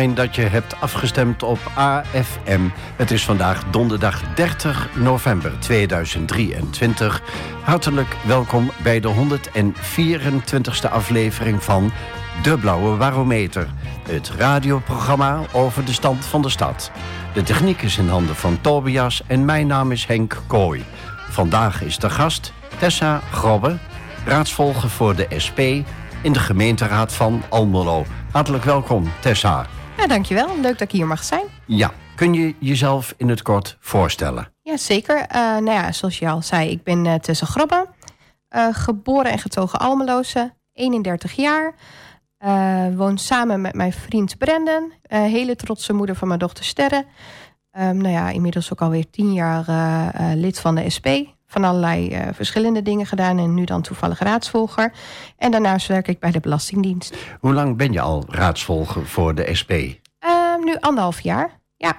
Dat je hebt afgestemd op AFM. Het is vandaag donderdag 30 november 2023. Hartelijk welkom bij de 124ste aflevering van De Blauwe Barometer. Het radioprogramma over de stand van de stad. De techniek is in handen van Tobias en mijn naam is Henk Kooi. Vandaag is de gast Tessa Grobbe, raadsvolger voor de SP in de gemeenteraad van Almelo. Hartelijk welkom, Tessa. Ja, dankjewel. Leuk dat ik hier mag zijn. Ja, kun je jezelf in het kort voorstellen? Ja, zeker. Uh, nou ja, zoals je al zei, ik ben uh, Tessa Grobbe. Uh, geboren en getogen Almeloze, 31 jaar. woon samen met mijn vriend Brendan. hele trotse moeder van mijn dochter Sterre. Um, nou ja, inmiddels ook alweer tien jaar lid van de SP van allerlei uh, verschillende dingen gedaan en nu dan toevallig raadsvolger. En daarnaast werk ik bij de Belastingdienst. Hoe lang ben je al raadsvolger voor de SP? Uh, ehm, nu anderhalf jaar, ja.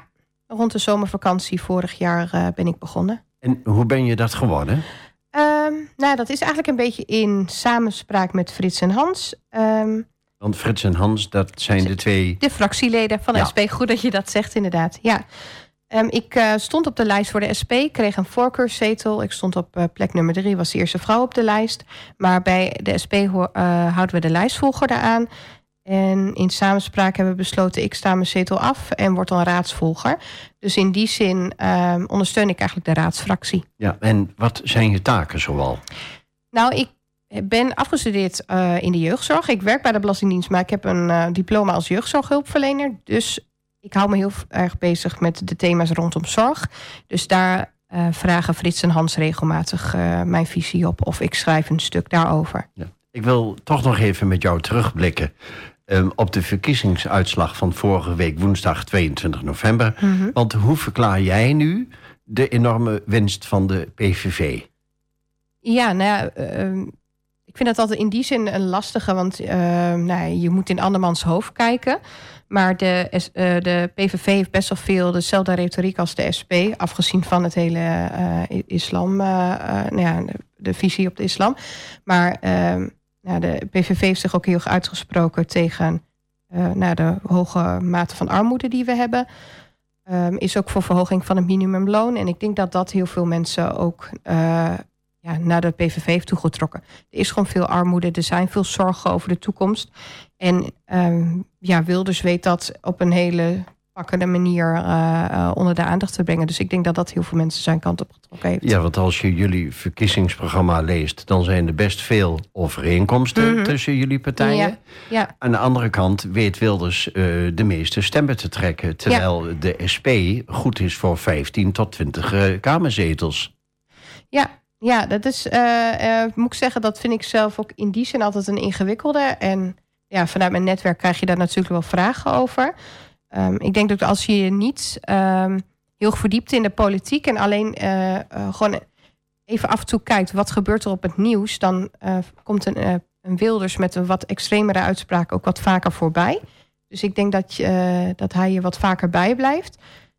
Rond de zomervakantie vorig jaar uh, ben ik begonnen. En hoe ben je dat geworden? Um, nou, dat is eigenlijk een beetje in samenspraak met Frits en Hans. Um, want Frits en Hans, dat zijn de twee... De fractieleden van de ja. SP. Goed dat je dat zegt, inderdaad. Ja. Um, ik uh, stond op de lijst voor de SP, kreeg een voorkeurszetel. Ik stond op uh, plek nummer drie, was de eerste vrouw op de lijst. Maar bij de SP uh, houden we de lijstvolger aan. En in samenspraak hebben we besloten, ik sta mijn zetel af en word dan raadsvolger. Dus in die zin um, ondersteun ik eigenlijk de raadsfractie. Ja, en wat zijn je taken zoal? Nou, ik ben afgestudeerd uh, in de jeugdzorg. Ik werk bij de Belastingdienst, maar ik heb een uh, diploma als jeugdzorghulpverlener. Dus ik hou me heel erg bezig met de thema's rondom zorg. Dus daar uh, vragen Frits en Hans regelmatig uh, mijn visie op. Of ik schrijf een stuk daarover. Ja. Ik wil toch nog even met jou terugblikken. Um, op de verkiezingsuitslag van vorige week woensdag 22 november. Mm -hmm. Want hoe verklaar jij nu de enorme winst van de PVV? Ja, nou ja, uh, ik vind dat altijd in die zin een lastige. Want nou, je moet in andermans hoofd kijken. Maar de, uh, de PVV heeft best wel veel dezelfde retoriek als de SP, afgezien van het hele uh, islam, uh, nou ja, de, visie op de islam. Maar ehm, de PVV heeft zich ook heel uitgesproken tegen nou, de hoge mate van armoede die we hebben. Um, is ook voor verhoging van het minimumloon. En ik denk dat dat heel veel mensen ook ja, naar de PVV heeft toegetrokken. Er is gewoon veel armoede, er zijn veel zorgen over de toekomst. En um, ja, Wilders weet dat op een hele pakkende manier uh, uh, onder de aandacht te brengen. Dus ik denk dat dat heel veel mensen zijn kant op getrokken heeft. Ja, want als je jullie verkiezingsprogramma leest... dan zijn er best veel overeenkomsten mm -hmm. tussen jullie partijen. Ja, ja. Aan de andere kant weet Wilders uh, de meeste stemmen te trekken... terwijl ja. de SP goed is voor 15 tot 20 kamerzetels. Ja, ja, dat is, moet ik zeggen, dat vind ik zelf ook in die zin altijd een ingewikkelde. En ja, vanuit mijn netwerk krijg je daar natuurlijk wel vragen over. Um, ik denk dat als je niet um, heel verdiept in de politiek en alleen uh, gewoon even af en toe kijkt wat gebeurt er op het nieuws, dan komt een, een Wilders met een wat extremere uitspraak ook wat vaker voorbij. Dus ik denk dat, je, dat hij je wat vaker bijblijft.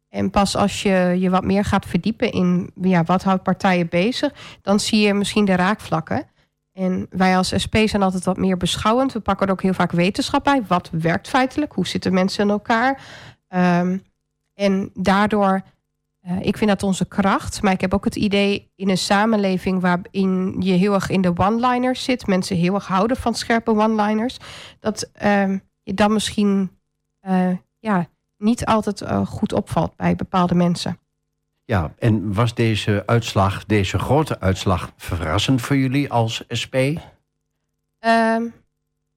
En pas als je je wat meer gaat verdiepen in ja, wat houdt partijen bezig, dan zie je misschien de raakvlakken. En wij als SP zijn altijd wat meer beschouwend. We pakken er ook heel vaak wetenschap bij. Wat werkt feitelijk? Hoe zitten mensen in elkaar? Um, en daardoor, uh, ik vind dat onze kracht. Maar ik heb ook het idee in een samenleving waarin je heel erg in de one-liners zit. Mensen heel erg houden van scherpe one-liners. Dat um, je dan misschien uh, ja, niet altijd uh, goed opvalt bij bepaalde mensen. Ja, en was deze uitslag, deze grote uitslag, verrassend voor jullie als SP? Um,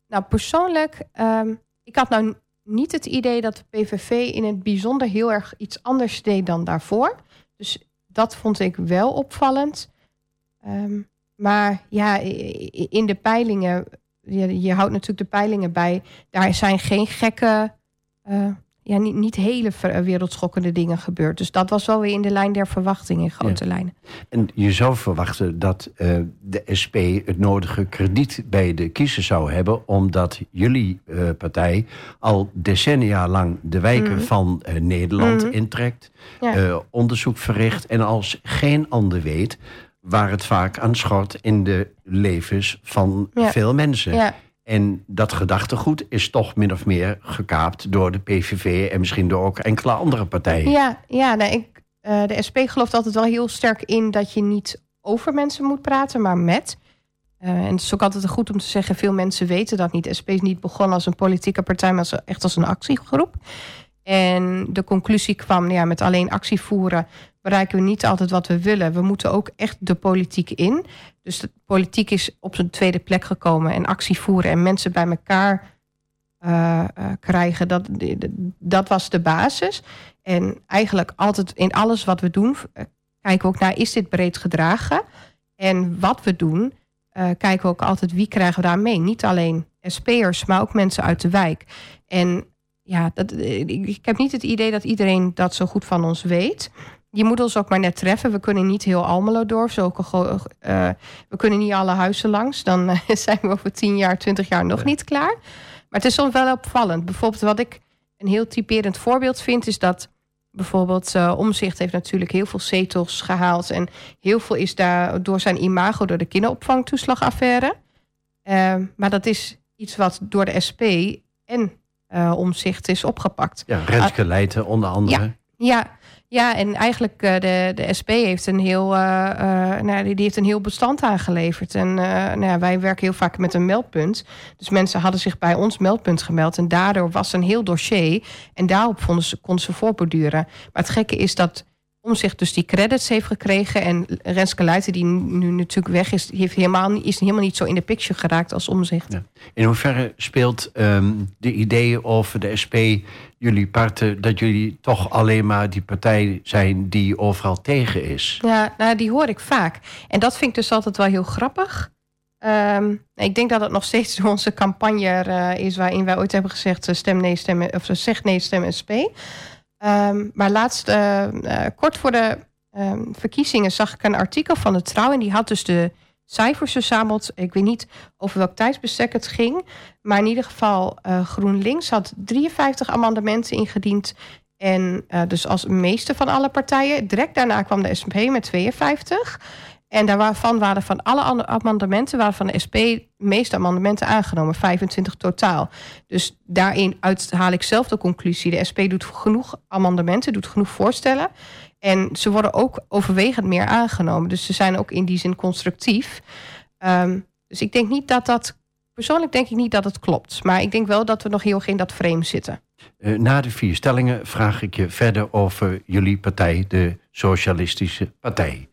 nou, persoonlijk, um, ik had nou niet het idee dat de PVV in het bijzonder heel erg iets anders deed dan daarvoor. Dus dat vond ik wel opvallend. Um, maar ja, in de peilingen, je, houdt natuurlijk de peilingen bij. Daar zijn geen gekke uh, ja, niet, niet hele wereldschokkende dingen gebeurd. Dus dat was wel weer in de lijn der verwachting in grote ja. lijnen. En je zou verwachten dat uh, de SP het nodige krediet bij de kiezers zou hebben, omdat jullie uh, partij al decennia lang de wijken mm. van uh, Nederland mm. intrekt, ja. onderzoek verricht en als geen ander weet waar het vaak aan schort in de levens van ja. veel mensen. En dat gedachtegoed is toch min of meer gekaapt door de PVV en misschien door ook enkele andere partijen. Ja, ja nou, ik, uh, de SP gelooft altijd wel heel sterk in dat je niet over mensen moet praten, maar met. Uh, en het is ook altijd goed om te zeggen, veel mensen weten dat niet. SP is niet begonnen als een politieke partij, maar echt als een actiegroep. En de conclusie kwam, ja, met alleen actie voeren bereiken we niet altijd wat we willen. We moeten ook echt de politiek in. Dus de politiek is op zijn tweede plek gekomen en actie voeren en mensen bij elkaar uh, uh, krijgen. Dat, dat was de basis. En eigenlijk altijd in alles wat we doen, kijken we ook naar, is dit breed gedragen? En wat we doen, kijken we ook altijd wie krijgen we daar mee. Niet alleen SP'ers, maar ook mensen uit de wijk. En ja, dat, ik heb niet het idee dat iedereen dat zo goed van ons weet. Je moet ons ook maar net treffen. We kunnen niet heel Almelo door. Uh, we kunnen niet alle huizen langs. Dan uh, zijn we over tien jaar, twintig jaar nog niet klaar. Maar het is soms wel opvallend. Bijvoorbeeld wat ik een heel typerend voorbeeld vind... is dat bijvoorbeeld uh, Omzicht heeft natuurlijk heel veel zetels gehaald... en heel veel is daar door zijn imago... door de kinderopvangtoeslagaffaire. maar dat is iets wat door de SP en Omzicht is opgepakt. Ja, Renske Leijten onder andere. Ja, ja, ja, en eigenlijk uh, de, de SP heeft een heel, uh, uh, nou, die, die, heeft een heel bestand aangeleverd. En nou ja, wij werken heel vaak met een meldpunt. Dus mensen hadden zich bij ons meldpunt gemeld. En daardoor was een heel dossier. En daarop vonden ze, konden ze voorborduren. Maar het gekke is dat om zich dus die credits heeft gekregen. En Renske Luiten, die nu natuurlijk weg is, heeft helemaal, is helemaal niet zo in de picture geraakt als omzicht. Ja. In hoeverre speelt um, de idee over de SP jullie parten dat jullie toch alleen maar die partij zijn die overal tegen is? Ja, nou, die hoor ik vaak. En dat vind ik dus altijd wel heel grappig. Um, ik denk dat het nog steeds onze campagne uh, is waarin wij ooit hebben gezegd: stem nee, stem, of zeg nee, stem SP. Um, maar laatst, uh, uh, kort voor de um, verkiezingen, zag ik een artikel van de Trouw. En die had dus de cijfers verzameld. Ik weet niet over welk tijdsbestek het ging. Maar in ieder geval, uh, GroenLinks had 53 amendementen ingediend. En dus als meeste van alle partijen. Direct daarna kwam de SP met 52. En daarvan waren van alle amendementen, waren van de SP de meeste amendementen aangenomen, 25 totaal. Dus daarin haal ik zelf de conclusie: de SP doet genoeg amendementen, doet genoeg voorstellen. En ze worden ook overwegend meer aangenomen. Dus ze zijn ook in die zin constructief. Um, dus ik denk niet dat dat. Persoonlijk denk ik niet dat het klopt. Maar ik denk wel dat we nog heel erg in dat frame zitten. Uh, na de vier stellingen vraag ik je verder over jullie partij, de Socialistische Partij.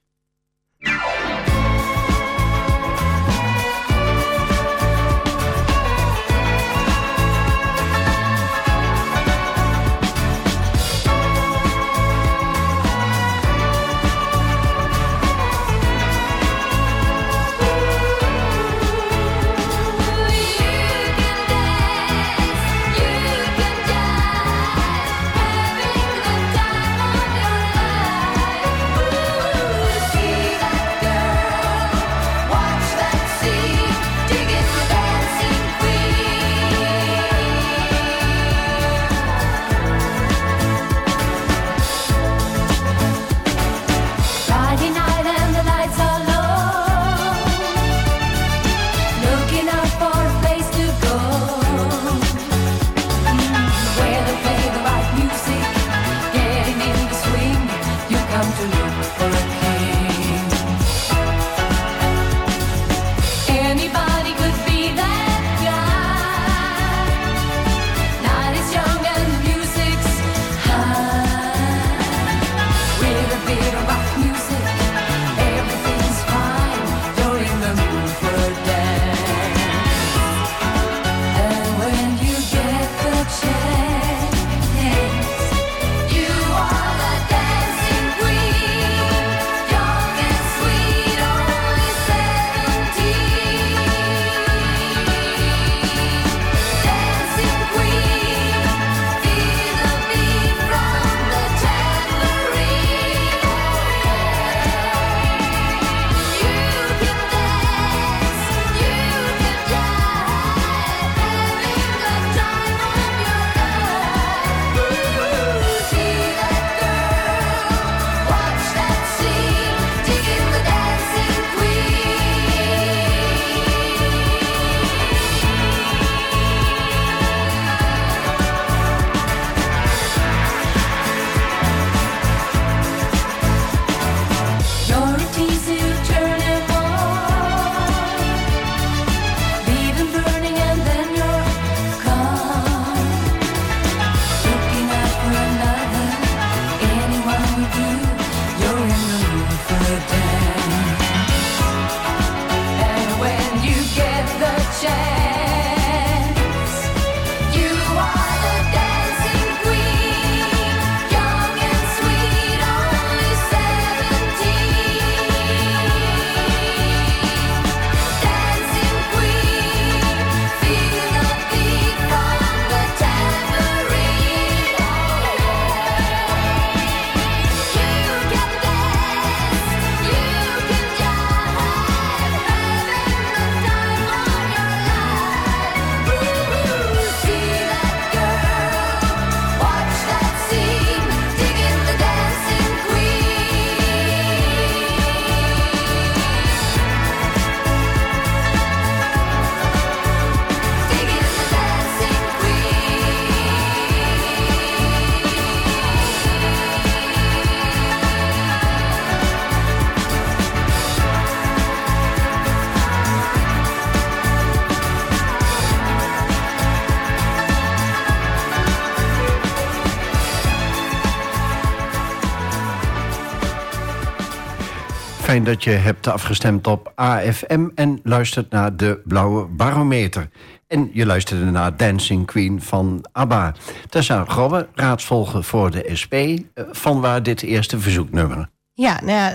Dat je hebt afgestemd op AFM en luistert naar de Blauwe Barometer. En je luisterde naar Dancing Queen van ABBA. Tessa Grobbe, raadsvolger voor de SP. Eh, van waar dit eerste verzoeknummer? Ja, nou ja,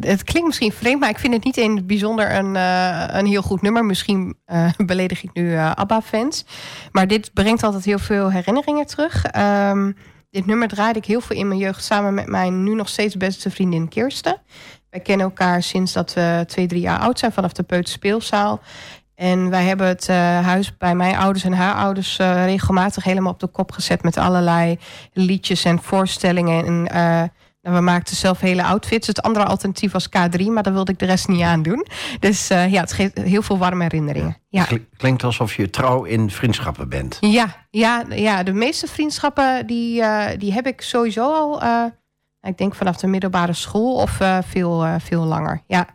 het klinkt misschien vreemd, maar ik vind het niet in het bijzonder een, uh, een heel goed nummer. Misschien uh, beledig ik nu ABBA-fans. Maar dit brengt altijd heel veel herinneringen terug. Um, dit nummer draaide ik heel veel in mijn jeugd samen met mijn nu nog steeds beste vriendin Kirsten. Wij kennen elkaar sinds dat we twee, drie jaar oud zijn, vanaf de Peuterspeelzaal. En wij hebben het uh, huis bij mijn ouders en haar ouders uh, regelmatig helemaal op de kop gezet met allerlei liedjes en voorstellingen. En uh, nou, we maakten zelf hele outfits. Het andere alternatief was K3, maar daar wilde ik de rest niet aan doen. Dus ja, het geeft heel veel warme herinneringen. Ja. Klinkt alsof je trouw in vriendschappen bent. Ja, ja, ja de meeste vriendschappen die, die heb ik sowieso al ik denk vanaf de middelbare school of uh, veel, uh, veel langer. Ja.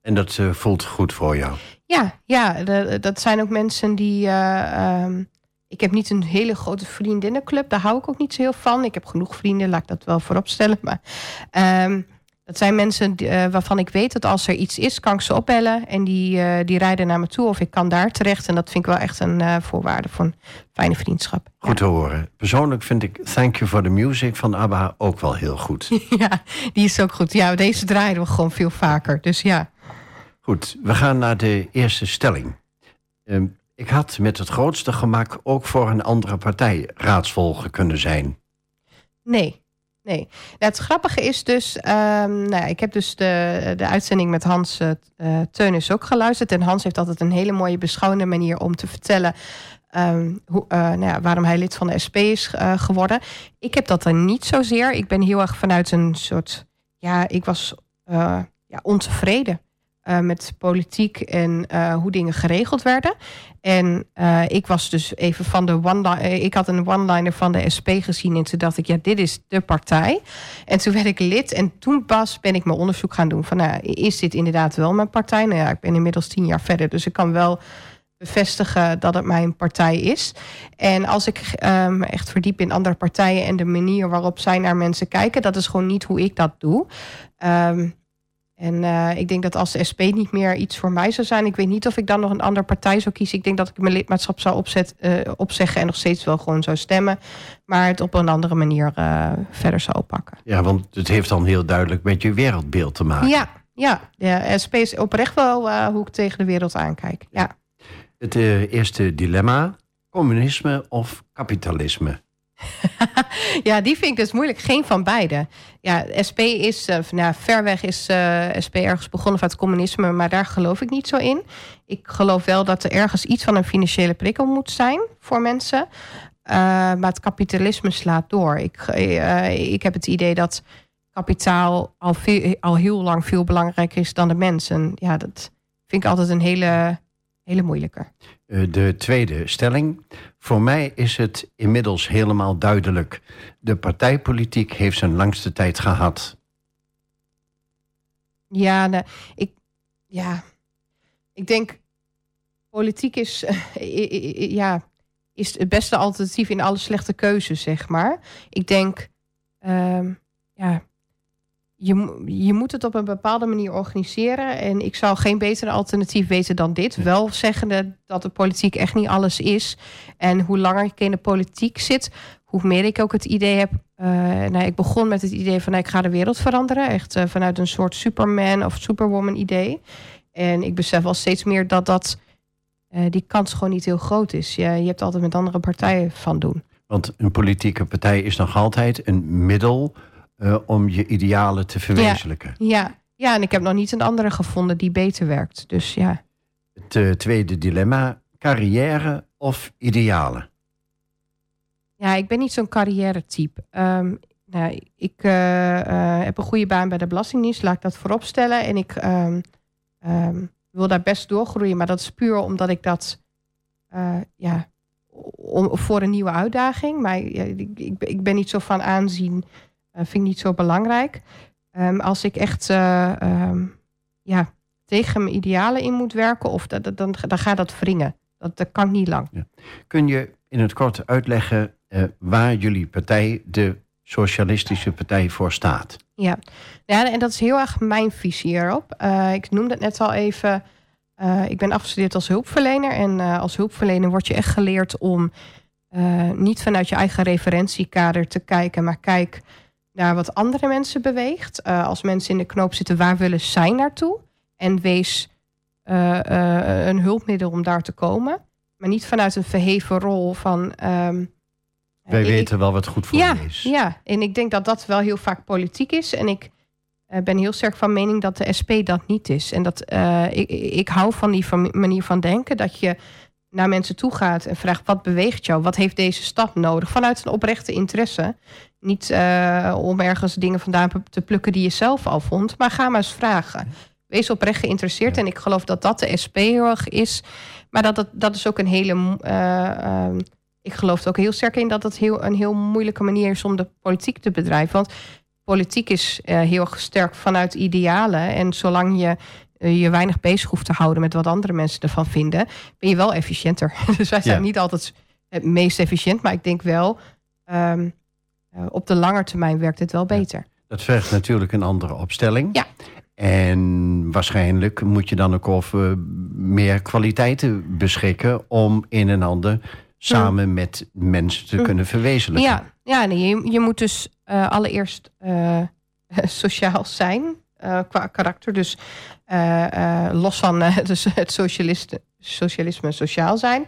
En dat uh, voelt goed voor jou? Ja, ja de, dat zijn ook mensen die. Um, ik heb niet een hele grote vriendinnenclub, daar hou ik ook niet zo heel van. Ik heb genoeg vrienden, laat ik dat wel voorop stellen. Maar um, dat zijn mensen uh, waarvan ik weet dat als er iets is, kan ik ze opbellen. En die, uh, die rijden naar me toe of ik kan daar terecht. En dat vind ik wel echt een uh, voorwaarde voor een fijne vriendschap. Goed ja. te horen. Persoonlijk vind ik Thank You for the Music van ABBA ook wel heel goed. ja, die is ook goed. Ja, deze draaien we gewoon veel vaker. Dus ja. Goed, we gaan naar de eerste stelling. Um, ik had met het grootste gemak ook voor een andere partij raadsvolger kunnen zijn. Nee, Nee. Nou, het grappige is dus, um, nou, ik heb dus de, de uitzending met Hans uh, Teunis ook geluisterd. En Hans heeft altijd een hele mooie beschouwende manier om te vertellen um, hoe, uh, nou ja, waarom hij lid van de SP is geworden. Ik heb dat er niet zozeer. Ik ben heel erg vanuit een soort, ja, ik was ja, ontevreden. Uh, met politiek en uh, hoe dingen geregeld werden. En uh, ik was dus even van de one Ik had een one-liner van de SP gezien. En toen dacht ik, ja, dit is de partij. En toen werd ik lid. En toen pas ben ik mijn onderzoek gaan doen. Van, nou, is dit inderdaad wel mijn partij? Nou ja, ik ben inmiddels tien jaar verder. Dus ik kan wel bevestigen dat het mijn partij is. En als ik echt verdiep in andere partijen en de manier waarop zij naar mensen kijken, dat is gewoon niet hoe ik dat doe. Um, en uh, ik denk dat als de SP niet meer iets voor mij zou zijn... ik weet niet of ik dan nog een andere partij zou kiezen. Ik denk dat ik mijn lidmaatschap zou opzet, uh, opzeggen... en nog steeds wel gewoon zou stemmen. Maar het op een andere manier uh, verder zou oppakken. Ja, want het heeft dan heel duidelijk met je wereldbeeld te maken. Ja, ja. de SP is oprecht wel hoe ik tegen de wereld aankijk. Ja. Het eerste dilemma, communisme of kapitalisme? ja, die vind ik dus moeilijk. Geen van beide. Ja, SP is, uh, nou, ver weg is uh, SP ergens begonnen van het communisme, maar daar geloof ik niet zo in. Ik geloof wel dat er ergens iets van een financiële prikkel moet zijn voor mensen. Uh, maar het kapitalisme slaat door. Ik, ik heb het idee dat kapitaal al, veel, al heel lang veel belangrijker is dan de mensen. Ja, dat vind ik altijd een hele, hele moeilijke. De tweede stelling. Voor mij is het inmiddels helemaal duidelijk. De partijpolitiek heeft zijn langste tijd gehad. Ja, nou, ik, ja, ik denk, politiek is, ja, is het beste alternatief in alle slechte keuzes, zeg maar. Ik denk, uh, ja, je, je moet het op een bepaalde manier organiseren. En ik zou geen betere alternatief weten dan dit. Wel zeggende dat de politiek echt niet alles is. En hoe langer ik in de politiek zit, hoe meer ik ook het idee heb. Uh, nou, ik begon met het idee van nou, ik ga de wereld veranderen. Echt uh, vanuit een soort Superman of Superwoman idee. En ik besef wel steeds meer dat, dat uh, die kans gewoon niet heel groot is. Je, je hebt altijd met andere partijen van doen. Want een politieke partij is nog altijd een middel uh, om je idealen te verwezenlijken. Ja, ja, ja, en ik heb nog niet een andere gevonden die beter werkt. Dus ja. Het uh, tweede dilemma, carrière of idealen? Ja, ik ben niet zo'n carrière-type. Um, nou, ik uh, heb een goede baan bij de Belastingdienst, laat ik dat voorop stellen. En ik um, um, wil daar best doorgroeien, maar dat is puur omdat ik dat, ja, om, voor een nieuwe uitdaging. Maar ik, ik, ik ben niet zo van aanzien vind ik niet zo belangrijk. Um, als ik echt uh, um, ja, tegen mijn idealen in moet werken, of dat, dat, dan, dan gaat dat wringen. Dat, dat kan niet lang. Ja. Kun je in het kort uitleggen uh, waar jullie partij de Socialistische Partij voor staat. Ja. ja, en dat is heel erg mijn visie hierop. Uh, ik noemde het net al even. Uh, ik ben afgestudeerd als hulpverlener. En als hulpverlener word je echt geleerd om niet vanuit je eigen referentiekader te kijken, maar kijk naar wat andere mensen beweegt. als mensen in de knoop zitten, waar willen zij naartoe? En wees een hulpmiddel om daar te komen. Maar niet vanuit een verheven rol van. Um, Wij weten wel wat goed voor ja, je is. Ja, en ik denk dat dat wel heel vaak politiek is. En ik ben heel sterk van mening dat de SP dat niet is. En dat ik, ik hou van die manier van denken. Dat je naar mensen toe gaat en vraagt: wat beweegt jou? Wat heeft deze stap nodig? Vanuit een oprechte interesse. Niet uh, om ergens dingen vandaan te plukken die je zelf al vond. Maar ga maar eens vragen. Wees oprecht geïnteresseerd. En ik geloof dat dat de SP heel erg is. Maar dat, dat, dat is ook een hele. Uh, uh, ik geloof er ook heel sterk in dat het heel, een heel moeilijke manier is om de politiek te bedrijven. Want politiek is uh, heel sterk vanuit idealen. En zolang je je weinig bezig hoeft te houden met wat andere mensen ervan vinden, ben je wel efficiënter. dus wij zijn ja. niet altijd het meest efficiënt, maar ik denk wel. Um, op de lange termijn werkt het wel beter. Dat vergt natuurlijk een andere opstelling. Ja. En waarschijnlijk moet je dan ook over meer kwaliteiten beschikken om een en ander samen met mensen te kunnen verwezenlijken. Ja, ja nee, je, je moet dus uh, allereerst uh, sociaal zijn uh, qua karakter. Dus los van dus het socialisme sociaal zijn.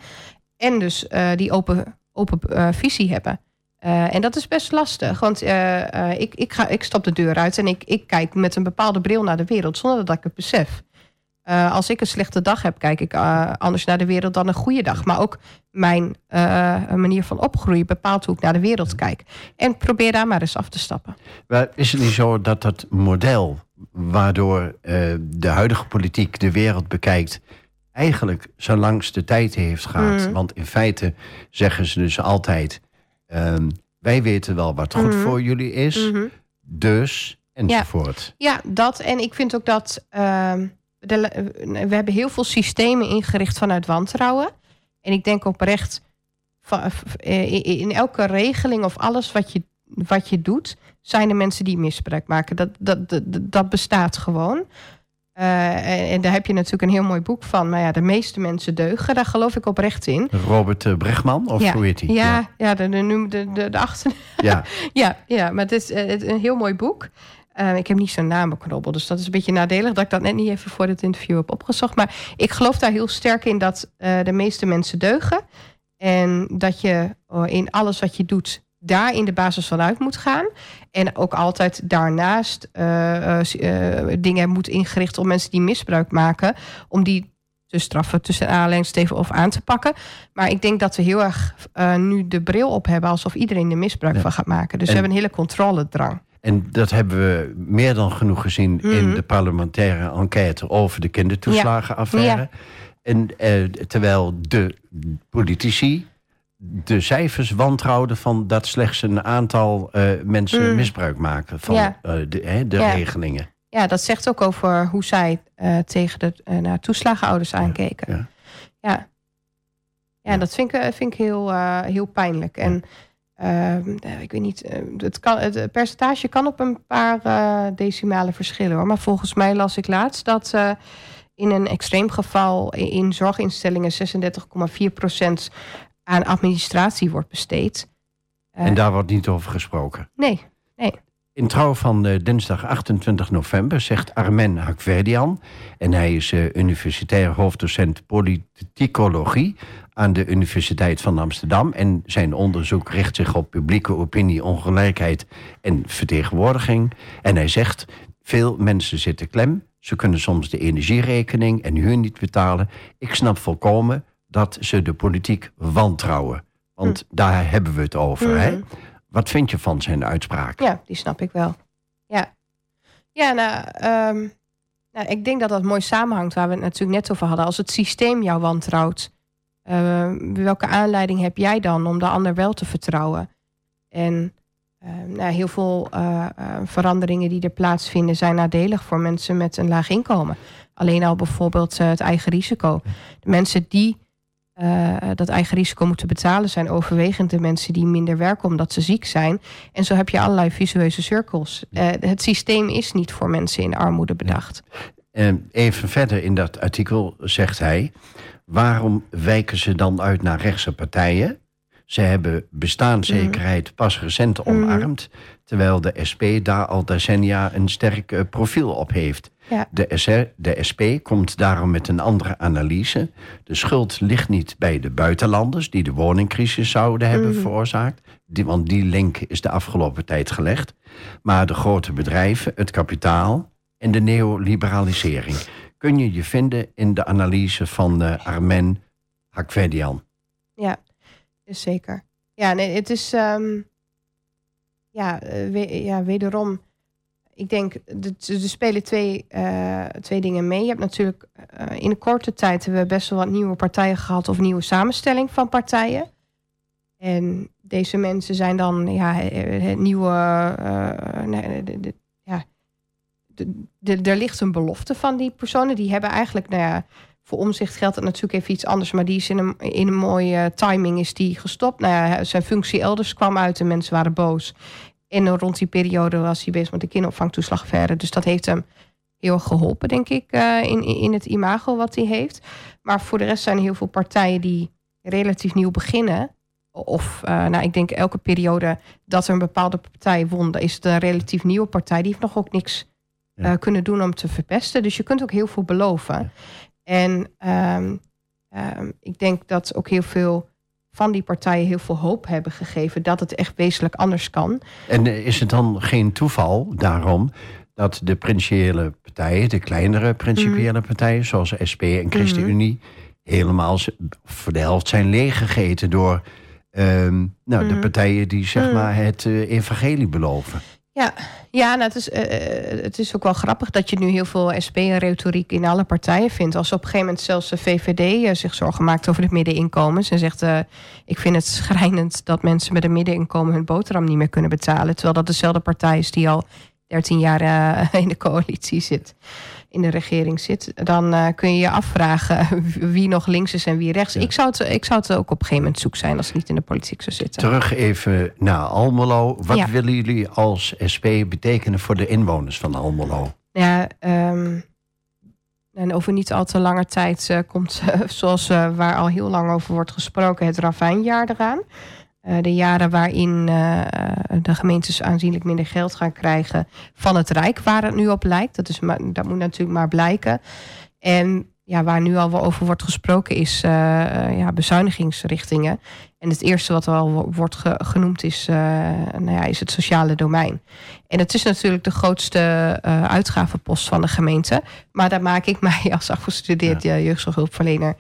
En dus die open, open visie hebben. Uh, en dat is best lastig, want uh, uh, ik, ik, ga, ik stap de deur uit en ik, ik kijk met een bepaalde bril naar de wereld, zonder dat ik het besef. als ik een slechte dag heb, kijk ik anders naar de wereld dan een goede dag. Maar ook mijn manier van opgroeien bepaalt hoe ik naar de wereld kijk. En probeer daar maar eens af te stappen. Maar is het niet zo dat dat model waardoor de huidige politiek de wereld bekijkt, eigenlijk zo langs de tijd heeft gehad? Mm. Want in feite zeggen ze dus altijd Um, wij weten wel wat goed mm -hmm. voor jullie is. Mm -hmm. Dus, enzovoort. Ja. ja, dat. En ik vind ook dat... Uh, de, we hebben heel veel systemen ingericht vanuit wantrouwen. En ik denk oprecht... Van, in elke regeling of alles wat je, wat je doet... zijn er mensen die misbruik maken. Dat, dat, dat, dat bestaat gewoon. Uh, en daar heb je natuurlijk een heel mooi boek van. Maar ja, de meeste mensen deugen. Daar geloof ik oprecht in. Robert Brechtman, of ja. hoe heet hij? Ja, ja. ja de, de, de, de, de. Ja. ja, ja, maar het is uh, een heel mooi boek. Uh, ik heb niet zo'n naam beknobbel. Dus dat is een beetje nadelig dat ik dat net niet even voor het interview heb opgezocht. Maar ik geloof daar heel sterk in dat de meeste mensen deugen. En dat je in alles wat je doet daar in de basis van uit moet gaan. En ook altijd daarnaast uh, uh, dingen moet ingericht om mensen die misbruik maken, om die te straffen tussen aanleidingstekens of aan te pakken. Maar ik denk dat we heel erg uh, nu de bril op hebben alsof iedereen er misbruik ja. van gaat maken. Dus en, we hebben een hele controledrang. En dat hebben we meer dan genoeg gezien mm -hmm. in de parlementaire enquête over de kindertoeslagenaffaire. Ja. Ja. En terwijl de politici de cijfers wantrouwden van dat slechts een aantal uh, mensen mm. misbruik maken van ja. uh, de, hè, de ja. regelingen. Ja, dat zegt ook over hoe zij uh, tegen de naar toeslagenouders aankeken. Ja, ja. ja. dat vind ik, vind ik heel, heel pijnlijk. En ehm, ik weet niet, het, kan, het percentage kan op een paar decimalen verschillen hoor. Maar volgens mij las ik laatst dat in een extreem geval in, in zorginstellingen 36,4 procent aan administratie wordt besteed. En daar wordt niet over gesproken? Nee, nee. In trouw van uh, dinsdag 28 november zegt Armen Hakverdian... en hij is uh, universitair hoofddocent politicologie... aan de Universiteit van Amsterdam... en zijn onderzoek richt zich op publieke opinie, ongelijkheid en vertegenwoordiging. En hij zegt, veel mensen zitten klem... ze kunnen soms de energierekening en huur niet betalen. Ik snap volkomen dat ze de politiek wantrouwen. Want hm. daar hebben we het over. Hè? Wat vind je van zijn uitspraak? Ja, die snap ik wel. Ja, ja nou, um, nou, ik denk dat dat mooi samenhangt waar we het natuurlijk net over hadden. Als het systeem jou wantrouwt, uh, welke aanleiding heb jij dan om de ander wel te vertrouwen? En uh, nou, heel veel uh, veranderingen die er plaatsvinden zijn nadelig voor mensen met een laag inkomen. Alleen al bijvoorbeeld het eigen risico. De mensen die dat eigen risico moeten betalen zijn overwegend de mensen die minder werken omdat ze ziek zijn. En zo heb je allerlei visueuze cirkels. het systeem is niet voor mensen in armoede bedacht. even verder in dat artikel zegt hij: waarom wijken ze dan uit naar rechtse partijen? Ze hebben bestaanszekerheid mhm. pas recent mhm. omarmd, terwijl de SP daar al decennia een sterk eh, profiel op heeft. De, SR, de SP komt daarom met een andere analyse. De schuld ligt niet bij de buitenlanders die de woningcrisis zouden hebben mhm. veroorzaakt, die, want die link is de afgelopen tijd gelegd, maar de grote bedrijven, het kapitaal en de neoliberalisering. Kun je je vinden in de analyse van uh, Armen Hakvedian? Ja, zeker. Ja, nee, het is um, ja, uh, ja, wederom. Ik denk, er spelen twee, uh, twee dingen mee. Je hebt natuurlijk uh, in de korte tijd hebben we best wel wat nieuwe partijen gehad of nieuwe samenstelling van partijen. En deze mensen zijn dan ja, het nieuwe. Nee, de, de, ja, er ligt een belofte van die personen. Die hebben eigenlijk, nou ja, voor omzicht geldt het natuurlijk even iets anders. Maar die is in een, in een mooie timing is die gestopt. Nou ja, zijn functie elders kwam uit en mensen waren boos. En rond die periode was hij bezig met de kinderopvangtoeslag verder. Dus dat heeft hem heel geholpen, denk ik, uh, in, in het imago wat hij heeft. Maar voor de rest zijn er heel veel partijen die relatief nieuw beginnen. Of, uh, nou, ik denk elke periode dat er een bepaalde partij won, is het een relatief nieuwe partij. Die heeft nog ook niks uh, kunnen doen om te verpesten. Dus je kunt ook heel veel beloven. En um, um, ik denk dat ook heel veel van die partijen heel veel hoop hebben gegeven dat het echt wezenlijk anders kan. En eh, is het dan geen toeval daarom dat de principiële partijen, de kleinere principiële mm. partijen, zoals SP en ChristenUnie, mm. helemaal voor de helft zijn leeggegeten door um, nou, mm. de partijen die zeg maar het uh, evangelie beloven? Ja, ja nou, het, is, uh, het is ook wel grappig dat je nu heel veel SP-retoriek in alle partijen vindt. Als op een gegeven moment zelfs de VVD uh, zich zorgen maakt over de middeninkomens. En zegt, ik vind het schrijnend dat mensen met een middeninkomen hun boterham niet meer kunnen betalen. Terwijl dat dezelfde partij is die al 13 jaar in de coalitie zit in de regering zit, dan uh, kun je je afvragen wie nog links is en wie rechts. Ik, zou het, ik zou het ook op een gegeven moment zoek zijn als het niet in de politiek zou zitten. Terug even naar Almelo. Wat willen jullie als SP betekenen voor de inwoners van Almelo? Ja, um, en over niet al te lange tijd uh, komt, uh, zoals waar al heel lang over wordt gesproken, het ravijnjaar eraan. Eh, de jaren waarin eh, de gemeentes aanzienlijk minder geld gaan krijgen van het Rijk, waar het nu op lijkt. Dat, is, dat moet natuurlijk maar blijken. En ja, waar nu al over wordt gesproken is uh, ja, bezuinigingsrichtingen. En het eerste wat er al wordt genoemd is, nou ja, is het sociale domein. En het is natuurlijk de grootste uitgavenpost van de gemeente. Maar daar maak ik mij als afgestudeerd ja. jeugdzorghulpverlener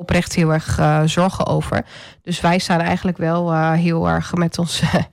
oprecht heel erg uh, zorgen over. Dus wij staan eigenlijk wel uh, heel erg met onze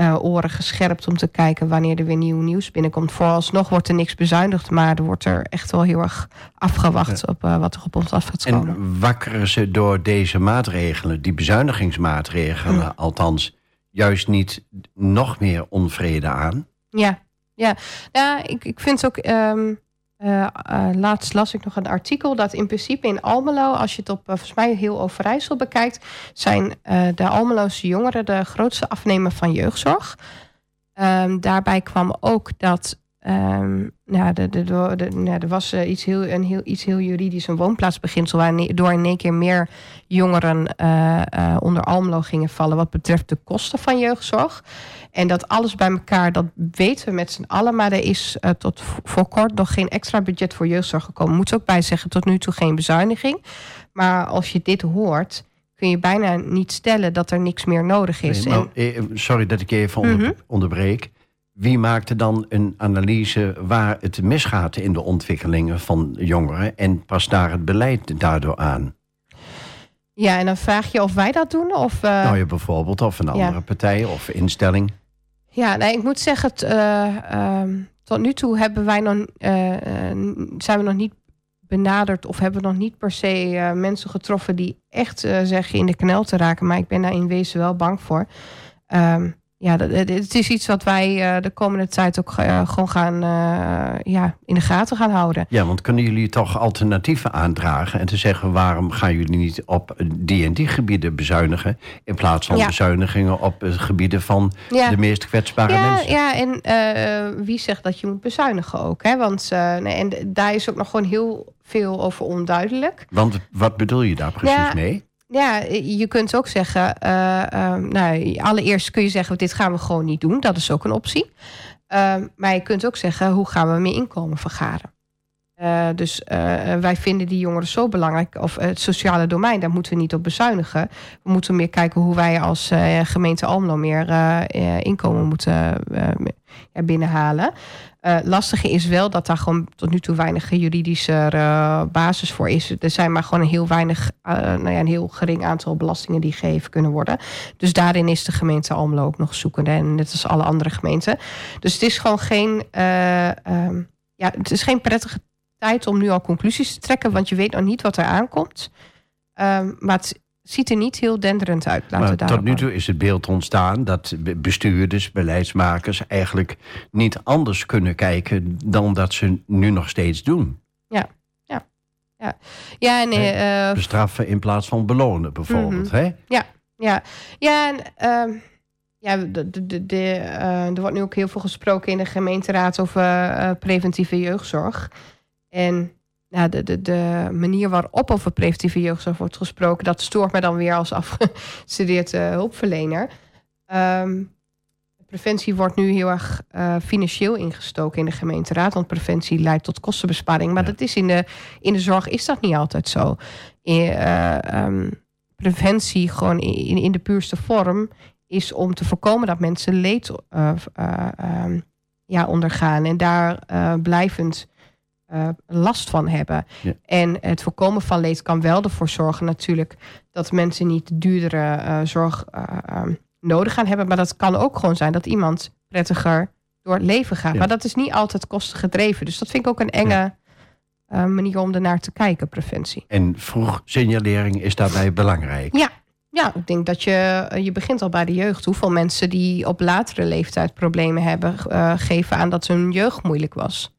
uh, oren gescherpt om te kijken wanneer er weer nieuw nieuws binnenkomt. Vooralsnog wordt er niks bezuinigd, maar er wordt er echt wel heel erg afgewacht op wat er op ons af gaat komen. En wakkeren ze door deze maatregelen, die bezuinigingsmaatregelen, hm. althans, juist niet nog meer onvrede aan? Ja, ja. ja ik, ik vind ook. Um, uh, uh, laatst las ik nog een artikel dat in principe in Almelo, als je het op uh, volgens mij heel Overijssel bekijkt, zijn de Almeloze jongeren de grootste afnemer van jeugdzorg. Um, daarbij kwam ook dat um, nou, de, de, de, nou, er was iets, heel, een heel, iets heel juridisch, een woonplaatsbeginsel, waardoor in één keer meer jongeren onder Almelo gingen vallen wat betreft de kosten van jeugdzorg. En dat alles bij elkaar, dat weten we met z'n allen. Maar er is tot voor kort nog geen extra budget voor jeugdzorg gekomen. Moet ook bij zeggen, tot nu toe geen bezuiniging. Maar als je dit hoort, kun je bijna niet stellen dat er niks meer nodig is. Nee, eh, sorry dat ik je even onder, mhm. onderbreek. Wie maakte dan een analyse waar het misgaat in de ontwikkelingen van jongeren en pas daar het beleid daardoor aan? Ja, en dan vraag je of wij dat doen? Of, uh... Nou ja, bijvoorbeeld, of een andere partij of instelling. Ja, nee, ik moet zeggen, uh, tot nu toe hebben wij nog, uh, zijn we nog niet benaderd of hebben we nog niet per se mensen getroffen die echt zeggen in de knel te raken. Maar ik ben daar in wezen wel bang voor. Um, ja, het is iets wat wij uh, de komende tijd ook uh, gewoon gaan uh, ja, in de gaten gaan houden. Ja, want kunnen jullie toch alternatieven aandragen en te zeggen waarom gaan jullie niet op die en die gebieden bezuinigen in plaats van bezuinigingen op gebieden van de meest kwetsbare ja, mensen? Ja, en wie zegt dat je moet bezuinigen ook? Hè? Want nee, en daar is ook nog gewoon heel veel over onduidelijk. Want wat bedoel je daar precies mee? Ja, je kunt ook zeggen, uh, nou, allereerst kun je zeggen, dit gaan we gewoon niet doen. Dat is ook een optie. Uh, maar je kunt ook zeggen, hoe gaan we meer inkomen vergaren? Uh, dus wij vinden die jongeren zo belangrijk, of het sociale domein, daar moeten we niet op bezuinigen. We moeten meer kijken hoe wij als gemeente Almelo meer inkomen moeten binnenhalen. Uh, lastige is wel dat daar gewoon tot nu toe weinig juridische uh, basis voor is. Er zijn maar gewoon een heel weinig, uh, nou ja, een heel gering aantal belastingen die gegeven kunnen worden. Dus daarin is de gemeente Almelo ook nog zoekende. En net als alle andere gemeenten. Dus het is gewoon geen, um, ja, het is geen prettige tijd om nu al conclusies te trekken. Want je weet nog niet wat er aankomt. Um, maar het ziet er niet heel denderend uit. Laten maar tot nu toe is het beeld ontstaan dat bestuurders, beleidsmakers eigenlijk niet anders kunnen kijken dan dat ze nu nog steeds doen. Ja, ja, ja. ja nee, uh, Bestraffen in plaats van belonen, bijvoorbeeld. Mm hè? Ja, ja, ja. En, uh, ja, de, de, de, uh, er wordt nu ook heel veel gesproken in de gemeenteraad over uh, preventieve jeugdzorg. En nou, de, de, de manier waarop over preventieve jeugdzorg wordt gesproken, dat stoort me dan weer als afgestudeerd uh, hulpverlener. Um, preventie wordt nu heel erg uh, financieel ingestoken in de gemeenteraad, want preventie leidt tot kostenbesparing. Maar dat is in de, in de zorg is dat niet altijd zo. Uh, um, preventie, gewoon in, in de puurste vorm, is om te voorkomen dat mensen leed um, ja, ondergaan en daar blijvend uh, last van hebben. En het voorkomen van leed kan wel ervoor zorgen natuurlijk dat mensen niet duurdere uh, zorg uh, nodig gaan hebben. Maar dat kan ook gewoon zijn dat iemand prettiger door het leven gaat. Maar dat is niet altijd kostengedreven. Dus dat vind ik ook een enge ja. manier om ernaar te kijken, preventie. En vroeg signalering is daarbij belangrijk. Ja, ja, ik denk dat je, je begint al bij de jeugd. Hoeveel mensen die op latere leeftijd problemen hebben, uh, geven aan dat hun jeugd moeilijk was.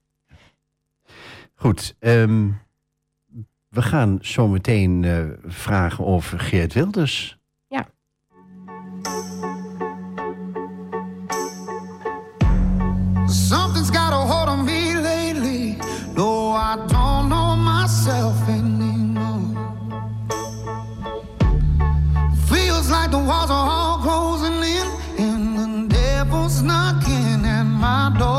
Goed, um, we gaan zo meteen uh, vragen over Geert Wilders. Ja. Something's got a hold on me lately. No, I don't know myself anymore. Feels like the walls are all closing in, and the devil's knocking at my door.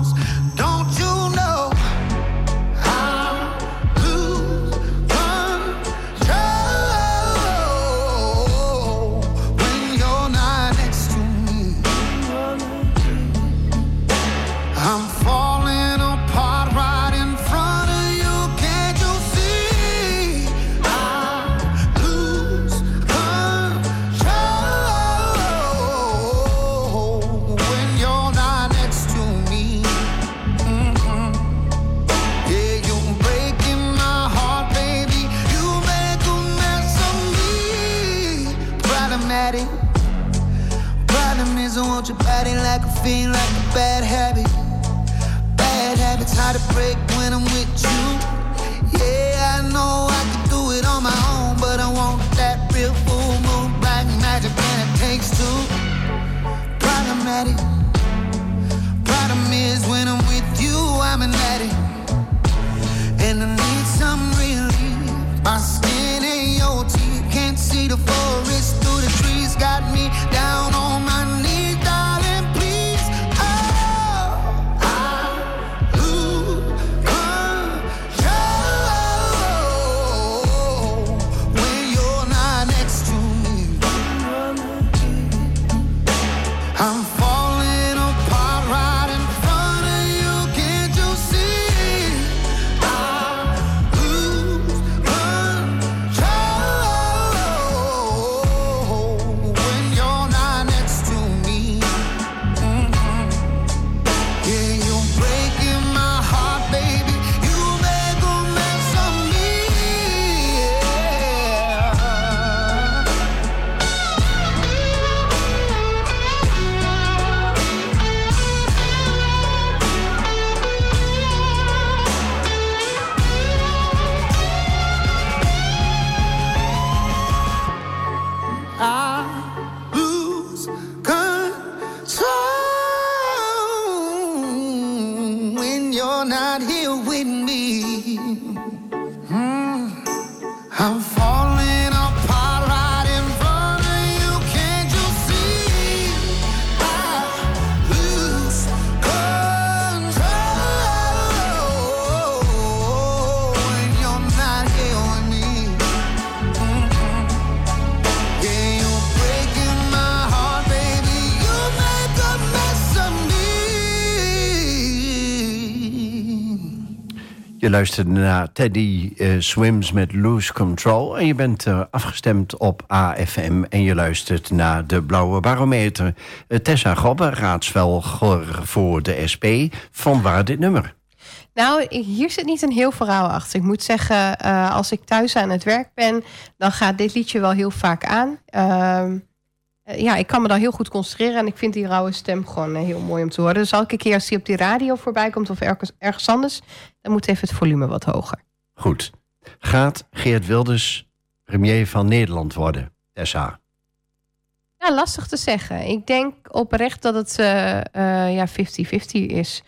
Luistert naar Teddy eh, Swims met Lose Control. En je bent eh, afgestemd op AFM. En je luistert naar de Blauwe Barometer. Eh, Tessa Gobbe, raadsvelger voor de SP. Van waar dit nummer? Nou, hier zit niet een heel verhaal achter. Ik moet zeggen, als ik thuis aan het werk ben, dan gaat dit liedje wel heel vaak aan. Ehm, eh, ja, ik kan me dan heel goed concentreren en ik vind die rauwe stem gewoon heel mooi om te horen. Dus elke keer als die op die radio voorbij komt of ergens, ergens anders, dan moet even het volume wat hoger. Goed. Gaat Geert Wilders premier van Nederland worden? Tessa. Ja, lastig te zeggen. Ik denk oprecht dat het eh, eh, ja, 50-50 is.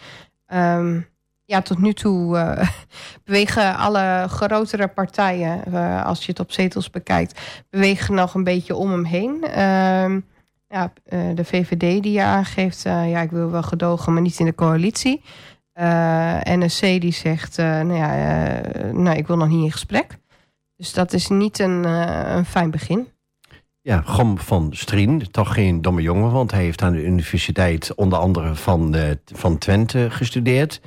Ehm, ja, tot nu toe eh, bewegen alle grotere partijen, eh, als je het op zetels bekijkt, bewegen nog een beetje om hem heen. Ehm, ja, eh, de VVD die je aangeeft, eh, ja, ik wil wel gedogen, maar niet in de coalitie. Eh, NSC die zegt, eh, nou ja, eh, nou, ik wil nog niet in gesprek. Dus dat is niet een, een fijn begin. Ja, Gom van Strien, toch geen domme jongen, want hij heeft aan de universiteit onder andere van, eh, van Twente gestudeerd.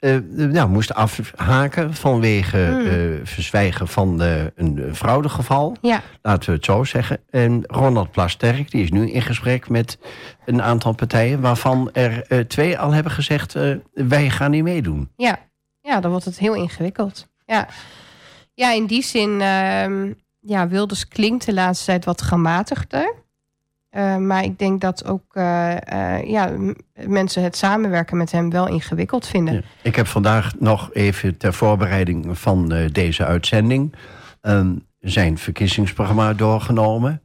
Eh nou, moest afhaken vanwege eh, verzwijgen van eh, een fraudegeval, Ja. laten we het zo zeggen. En Ronald Plasterk, die is nu in gesprek met een aantal partijen, waarvan er eh, twee al hebben gezegd, eh, wij gaan niet meedoen. Ja, ja dan wordt het heel ingewikkeld. Ja, ja in die zin, ehm, ja, Wilders klinkt de laatste tijd wat gematigder. Eh, maar ik denk dat ook eh, eh, ja, mensen het samenwerken met hem wel ingewikkeld vinden. Ja. Ik heb vandaag nog even ter voorbereiding van deze uitzending ehm, zijn verkiezingsprogramma doorgenomen.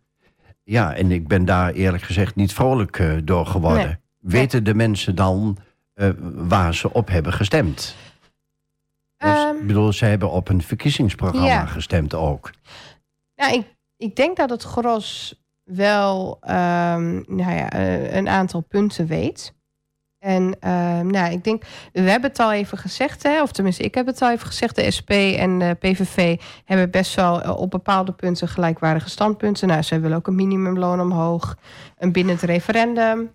Ja, en ik ben daar eerlijk gezegd niet vrolijk door geworden. Nee. Weten de mensen dan waar ze op hebben gestemd? Dus, ik bedoel, ze hebben op een verkiezingsprogramma Ja. gestemd ook. Nou, ik, ik denk dat het gros wel ehm, nou ja, eh, een aantal punten weet. En ehm, nou, ik denk, we hebben het al even gezegd, hè, of tenminste, ik heb het al even gezegd. De SP en de PVV hebben best wel eh, op bepaalde punten gelijkwaardige standpunten. Nou, zij willen ook een minimumloon omhoog, een binnen het referendum,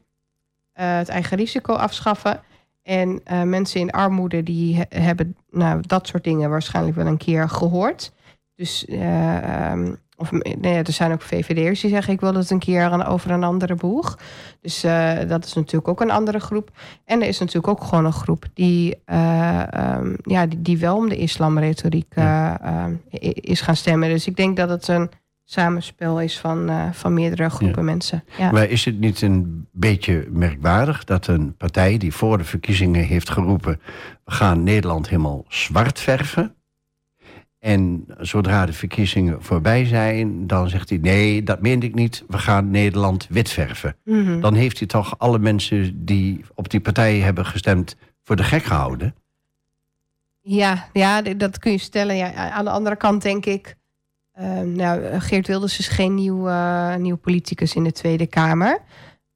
eh, het eigen risico afschaffen. En mensen in armoede die he- hebben nou, dat soort dingen waarschijnlijk wel een keer gehoord. Dus eh, ehm, of, nee, er zijn ook VVD'ers die zeggen... ik wil het een keer aan, over een andere boeg. Dus eh, dat is natuurlijk ook een andere groep. En er is natuurlijk ook gewoon een groep... die, eh, ehm, ja, die, die wel om de islamretoriek eh, ehm, is gaan stemmen. Dus ik denk dat het een samenspel is van, van meerdere groepen mensen. Ja. Maar is het niet een beetje merkwaardig dat een partij die voor de verkiezingen heeft geroepen: we gaan Nederland helemaal zwart verven. En zodra de verkiezingen voorbij zijn, dan zegt hij: nee, dat meende ik niet, we gaan Nederland wit verven. Mhm. Dan heeft hij toch alle mensen die op die partij hebben gestemd voor de gek gehouden. Ja, ja, dat kun je stellen. Ja, aan de andere kant denk ik... eh, nou, Geert Wilders is geen nieuw, eh, nieuw politicus in de Tweede Kamer.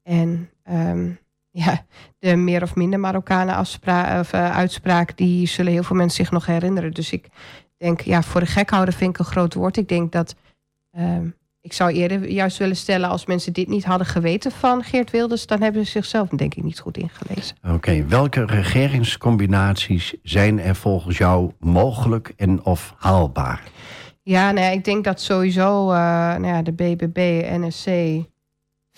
En ehm, ja, de meer of minder Marokkanen afspra- of, eh, uitspraak... die zullen heel veel mensen zich nog herinneren. Dus ik denk, ja, voor de gek houden vind ik een groot woord. Ik denk dat... ehm, ik zou eerder juist willen stellen... als mensen dit niet hadden geweten van Geert Wilders... dan hebben ze zichzelf denk ik niet goed ingelezen. Oké, welke regeringscombinaties zijn er volgens jou mogelijk en of haalbaar? Ja, nee, ik denk dat sowieso eh, nou ja, de BBB, NSC,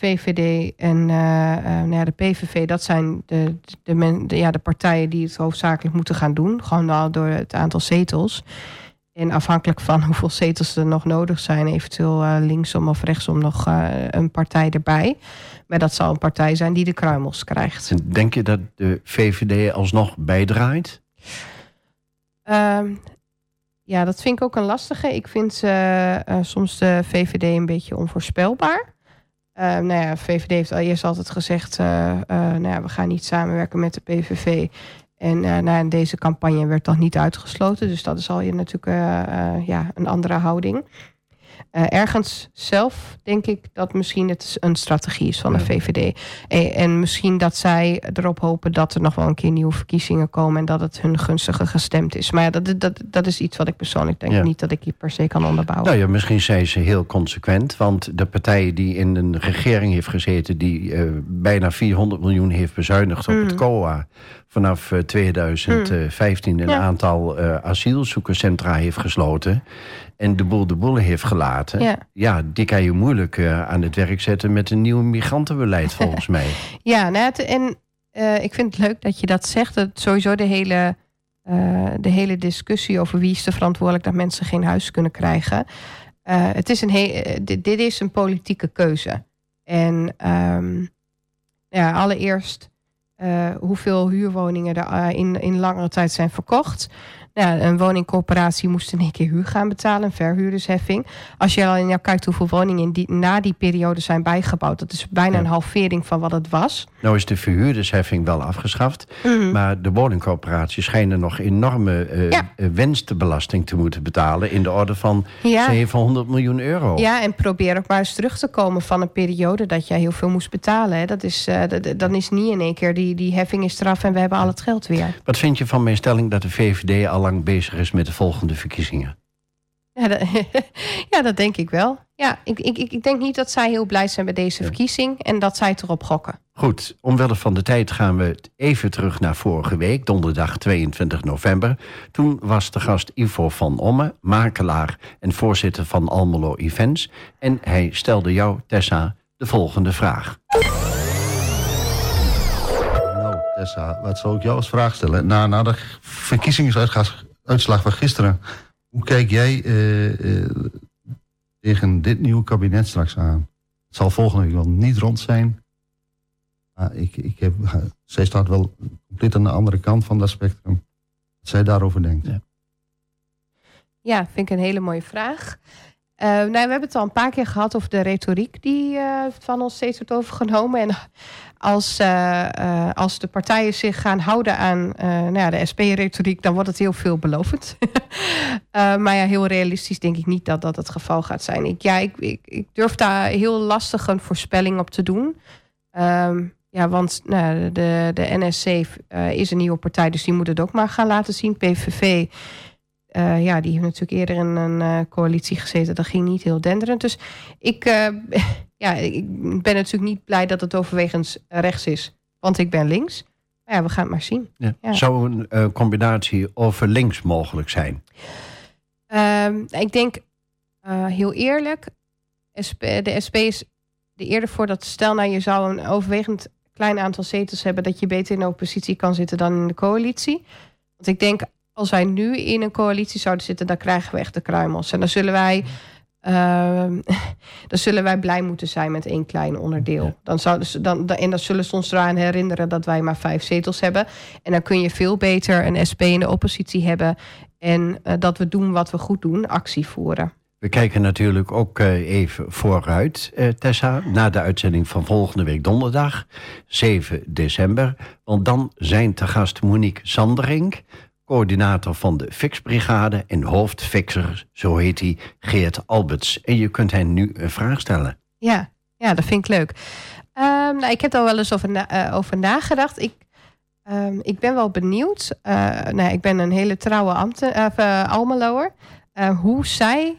VVD en eh, eh, nou ja, de PVV... dat zijn de, de, men, de, ja, de partijen die het hoofdzakelijk moeten gaan doen. Gewoon al door het aantal zetels. En afhankelijk van hoeveel zetels er nog nodig zijn... eventueel eh, linksom of rechtsom nog een partij erbij. Maar dat zal een partij zijn die de kruimels krijgt. En denk je dat de VVD alsnog bijdraait? Ehm, ja, dat vind ik ook een lastige. Ik vind eh, soms de VVD een beetje onvoorspelbaar. Ehm nou ja, VVD heeft al eerst altijd gezegd... eh, eh, nou ja, we gaan niet samenwerken met de PVV. En uh, nou, deze campagne werd dan niet uitgesloten. Dus dat is al je natuurlijk ja, een andere houding. Ergens zelf denk ik dat misschien het een strategie is van de VVD. En, en, misschien dat zij erop hopen dat er nog wel een keer nieuwe verkiezingen komen. En dat het hun gunstiger gestemd is. Maar ja, dat, dat, dat is iets wat ik persoonlijk denk. Ja. Niet dat ik hier per se kan onderbouwen. Nou ja, misschien zijn ze heel consequent. Want de partij die in een regering heeft gezeten. die bijna 400 miljoen heeft bezuinigd op mm. het COA vanaf 2015 hmm. een ja. aantal uh, asielzoekerscentra heeft gesloten en de boel de boel heeft gelaten. Ja, ja die kan je moeilijk uh, aan het werk zetten met een nieuw migrantenbeleid volgens mij. Ja, nou, het, en uh, ik vind het leuk dat je dat zegt. Dat sowieso de hele, de hele discussie over wie is er verantwoordelijk dat mensen geen huis kunnen krijgen. het is een dit, dit, is een politieke keuze. En um, ja, allereerst hoeveel huurwoningen er uh, in, in langere tijd zijn verkocht. Nou, een woningcorporatie moest in één keer huur gaan betalen, een verhuurdersheffing. Als je al in jou kijkt hoeveel woningen die na die periode zijn bijgebouwd, dat is bijna een halvering van wat het was. Nou is de verhuurdersheffing wel afgeschaft, mm. maar de woningcorporaties schijnen nog enorme uh, ja. winstbelasting te moeten betalen in de orde van ja. 700 miljoen euro. Ja, en probeer ook maar eens terug te komen van een periode dat jij heel veel moest betalen. Hè. Dat is, uh, dan is niet in één keer die, die heffing is eraf en we hebben al het geld weer. Wat vind je van mijn stelling dat de VVD al lang bezig is met de volgende verkiezingen. Ja, dat, ja, dat denk ik wel. Ja, ik, ik, ik denk niet dat zij heel blij zijn met deze verkiezing en dat zij het erop gokken. Goed, omwille van de tijd gaan we even terug naar vorige week, donderdag 22 november. Toen was de gast Ivo van Omme, makelaar en voorzitter van Almelo Events. En hij stelde jou, Tessa, de volgende vraag. Wat zou ik jou als vraag stellen? Na, na de verkiezingsuitslag van gisteren, hoe kijk jij uh, uh, tegen dit nieuwe kabinet straks aan? Het zal volgende week wel niet rond zijn. Maar ik, ik heb, zij staat wel compleet aan de andere kant van dat spectrum. Wat zij daarover denkt. Ja, ja vind ik een hele mooie vraag. Uh, nou, we hebben het al een paar keer gehad over de retoriek die uh, van ons steeds wordt overgenomen. En als, uh, als de partijen zich gaan houden aan nou ja, de SP-retoriek, dan wordt het heel veelbelovend. maar ja, heel realistisch denk ik niet dat dat het geval gaat zijn. Ik, ja, ik, ik, durf daar heel lastig een voorspelling op te doen. Um, ja, want nou, de, de NSC is een nieuwe partij, dus die moet het ook maar gaan laten zien. PVV uh, ja, die heeft natuurlijk eerder in een uh, coalitie gezeten. Dat ging niet heel denderend. Dus ik, uh, ja, ik ben natuurlijk niet blij dat het overwegend rechts is. Want ik ben links. Maar ja, we gaan het maar zien. Ja. Ja. Zou een combinatie over links mogelijk zijn? Ehm, ik denk, heel eerlijk... SP, de SP is de eerder voor dat... stel nou, je zou een overwegend klein aantal zetels hebben... dat je beter in de oppositie kan zitten dan in de coalitie. Want ik denk als wij nu in een coalitie zouden zitten, dan krijgen we echt de kruimels. En dan zullen wij. Uh, dan zullen wij blij moeten zijn met één klein onderdeel. Dan zou, dan, en dan zullen ze ons eraan herinneren dat wij maar vijf zetels hebben. En dan kun je veel beter een SP in de oppositie hebben. En uh, dat we doen wat we goed doen, actie voeren. We kijken natuurlijk ook uh, even vooruit, uh, Tessa, na de uitzending van volgende week donderdag, 7 december. Want dan zijn te gast Monique Sanderink, coördinator van de Fixbrigade en hoofdfixer, zo heet hij, Geert Alberts. En je kunt hen nu een vraag stellen. Ja, ja dat vind ik leuk. Um, nou, ik heb er wel eens over, na, uh, over nagedacht. Ik, um, ik ben wel benieuwd. Uh, nou, ik ben een hele trouwe ambten, uh, Almeloer. hoe zij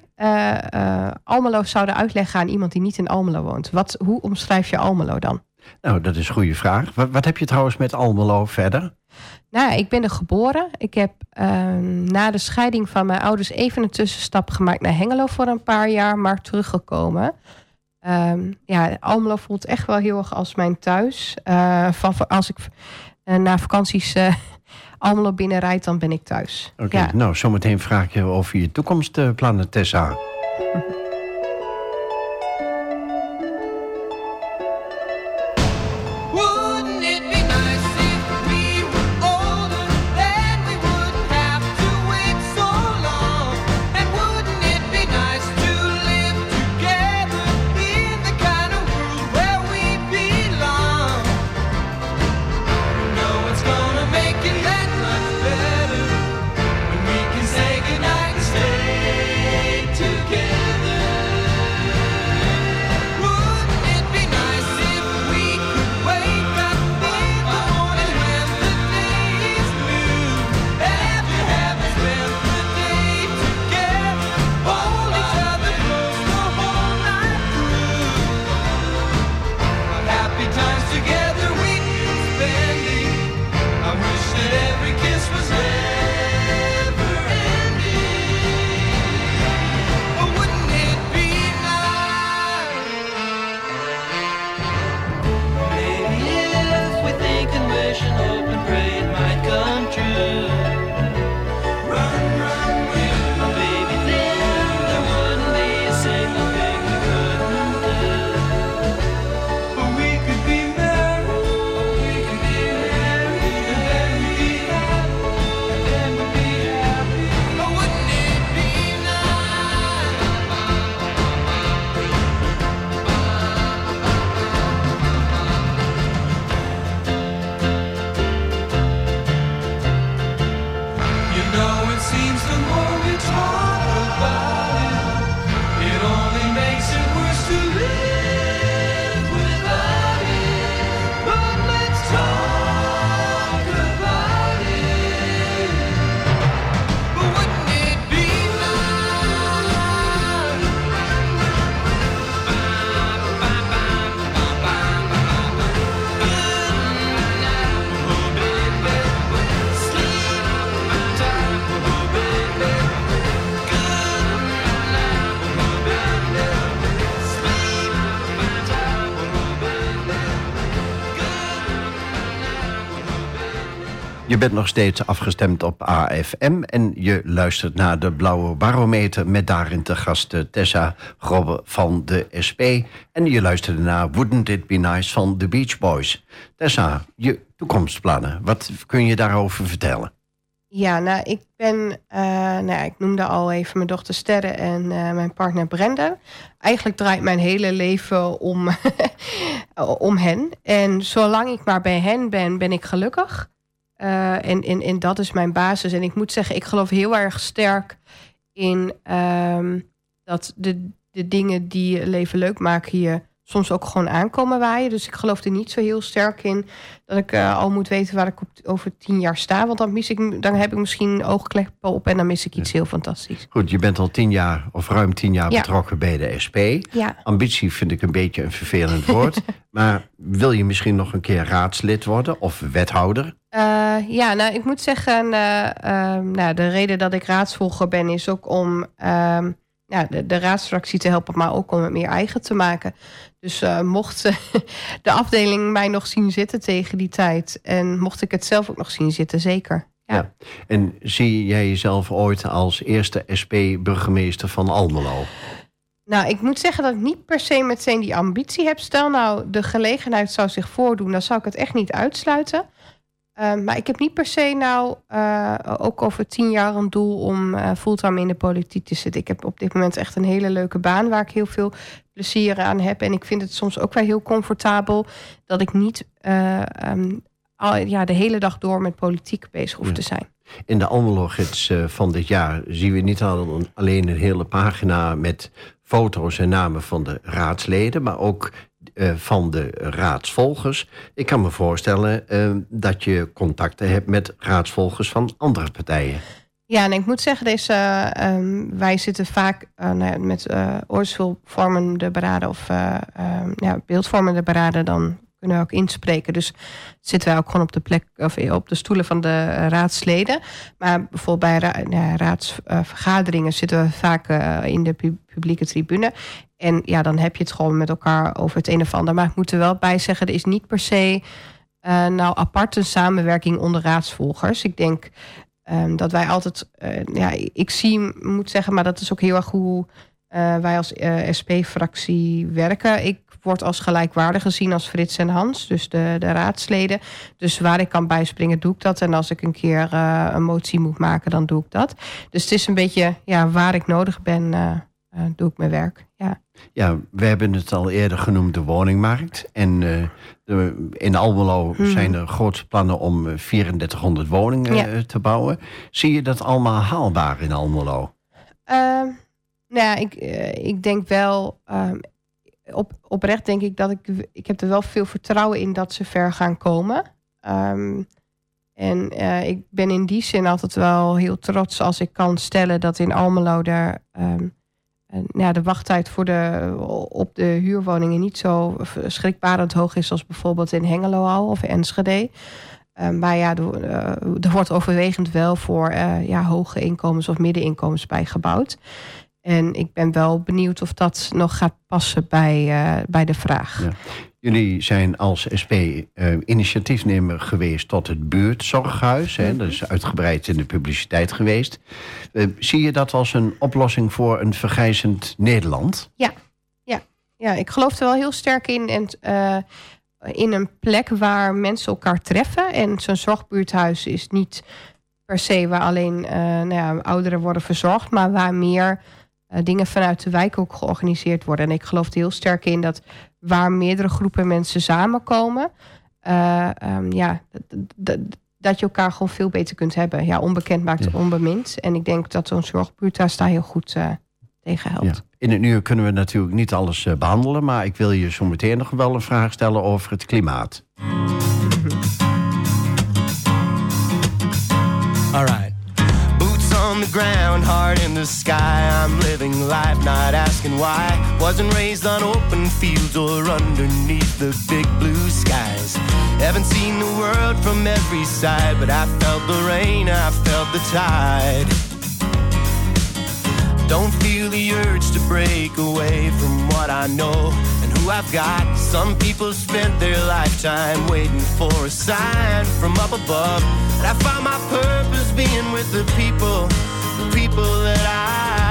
Almelo zouden uitleggen aan iemand die niet in Almelo woont. Wat, hoe omschrijf je Almelo dan? Nou, dat is een goede vraag. Wat, wat heb je trouwens met Almelo verder? Nou, ik ben er geboren. Ik heb uh, na de scheiding van mijn ouders even een tussenstap gemaakt naar Hengelo voor een paar jaar, maar teruggekomen. Um, ja, Almelo voelt echt wel heel erg als mijn thuis. Uh, van, als ik uh, na vakanties uh, Almelo binnenrijd, dan ben ik thuis. Oké, okay, ja. nou zometeen vraag ik je over je toekomstplannen, Tessa. bent nog steeds afgestemd op AFM en je luistert naar de Blauwe Barometer met daarin te gast eh, Tessa Grobbe van de SP. En je luisterde naar Wouldn't It Be Nice van The Beach Boys. Tessa, je toekomstplannen, wat kun je daarover vertellen? Ja, nou, ik ben, eh, nou ja, ik noemde al even mijn dochter Sterre en eh, mijn partner Brenda. Eigenlijk draait mijn hele leven om, om hen. En zolang ik maar bij hen ben, ben ik gelukkig. Eh, en, en, en dat is mijn basis. En ik moet zeggen, ik geloof heel erg sterk in ehm, dat de, de dingen die je leven leuk maken je soms ook gewoon aankomen waaien. Dus ik geloof er niet zo heel sterk in dat ik eh, al moet weten waar ik op, over tien jaar sta. Want dan, mis ik, dan heb ik misschien oogkleppen op en dan mis ik iets heel fantastisch. Goed, je bent al tien jaar of ruim tien jaar Ja. betrokken bij de SP. Ja. Ambitie vind ik een beetje een vervelend woord. maar wil je misschien nog een keer raadslid worden of wethouder? Eh, ja, nou, ik moet zeggen, ehm, nou, de reden dat ik raadsvolger ben is ook om ehm, nou, de, de raadsfractie te helpen, maar ook om het meer eigen te maken. Dus eh, mocht eh, de afdeling mij nog zien zitten tegen die tijd en mocht ik het zelf ook nog zien zitten, zeker. Ja. Ja. En zie jij jezelf ooit als eerste SP-burgemeester van Almelo? Nou, ik moet zeggen dat ik niet per se meteen die ambitie heb. Stel nou, de gelegenheid zou zich voordoen, dan zou ik het echt niet uitsluiten. Ehm, maar ik heb niet per se nou eh, ook over tien jaar een doel om eh, fulltime in de politiek te zitten. Ik heb op dit moment echt een hele leuke baan waar ik heel veel plezier aan heb. En ik vind het soms ook wel heel comfortabel dat ik niet eh, ehm, al, ja, de hele dag door met politiek bezig hoef Ja. te zijn. In de Almelo-gids eh, van dit jaar zien we niet al- alleen een hele pagina met foto's en namen van de raadsleden, maar ook eh, van de raadsvolgers. Ik kan me voorstellen eh, dat je contacten hebt met raadsvolgers van andere partijen. Ja, en ik moet zeggen, deze, ehm, wij zitten vaak eh, nou met oordeelsvormende beraden of eh, ehm, ja, beeldvormende beraden, dan kunnen we ook inspreken. Dus zitten wij ook gewoon op de plek of op de stoelen van de raadsleden. Maar bijvoorbeeld bij ja, raadsvergaderingen zitten we vaak in de pu- publieke tribune. En ja, dan heb je het gewoon met elkaar over het een of ander. Maar ik moet er wel bij zeggen, er is niet per se eh, nou apart een samenwerking onder raadsvolgers. Ik denk Ehm, dat wij altijd, eh, ja, ik zie, moet zeggen, maar dat is ook heel erg hoe eh, wij als SP-fractie werken. Ik word als gelijkwaardig gezien als Frits en Hans, dus de, de raadsleden. Dus waar ik kan bijspringen, doe ik dat. En als ik een keer een motie moet maken, dan doe ik dat. Dus het is een beetje, ja, waar ik nodig ben, eh, eh, doe ik mijn werk. Ja. Ja, we hebben het al eerder genoemd, de woningmarkt. En eh, de, in Almelo Hmm. zijn er grootste plannen om eh, 3400 woningen Ja. eh, te bouwen. Zie je dat allemaal haalbaar in Almelo? Ehm, nou ja, ik, eh, ik denk wel. ehm, op, oprecht denk ik dat ik. Ik heb er wel veel vertrouwen in dat ze ver gaan komen. Ehm, en eh, ik ben in die zin altijd wel heel trots als ik kan stellen dat in Almelo er. eh, ja, de wachttijd voor de, op de huurwoningen niet zo schrikbarend hoog is als bijvoorbeeld in Hengelo al of Enschede. Ehm, maar ja, er, eh, er wordt overwegend wel voor eh, ja, hoge inkomens of middeninkomens bij gebouwd. En ik ben wel benieuwd of dat nog gaat passen bij, eh, bij de vraag. Ja. Jullie zijn als SP eh, initiatiefnemer geweest tot het buurtzorghuis. Hè? Dat is uitgebreid in de publiciteit geweest. Eh, zie je dat als een oplossing voor een vergrijzend Nederland? Ja, ik geloof er wel heel sterk in. En eh, in een plek waar mensen elkaar treffen. En zo'n zorgbuurthuis is niet per se waar alleen nou ja, ouderen worden verzorgd, maar waar meer dingen vanuit de wijk ook georganiseerd worden. En ik geloof er heel sterk in dat waar meerdere groepen mensen samenkomen, eh, ehm, ja, dat je elkaar gewoon veel beter kunt hebben. Ja, onbekend maakt Ja. onbemind. En ik denk dat zo'n zorgbuurt daar daar heel goed eh, tegen helpt. Ja. In een uur kunnen we natuurlijk niet alles eh, behandelen, maar ik wil je zo meteen nog wel een vraag stellen over het klimaat. All right. On the ground, heart in the sky. I'm living life, not asking why. Wasn't raised on open fields or underneath the big blue skies. Haven't seen the world from every side, but I felt the rain, I felt the tide. Don't feel the urge to break away from what I know I've got. Some people spent their lifetime waiting for a sign from up above. And I found my purpose being with the people, the people that I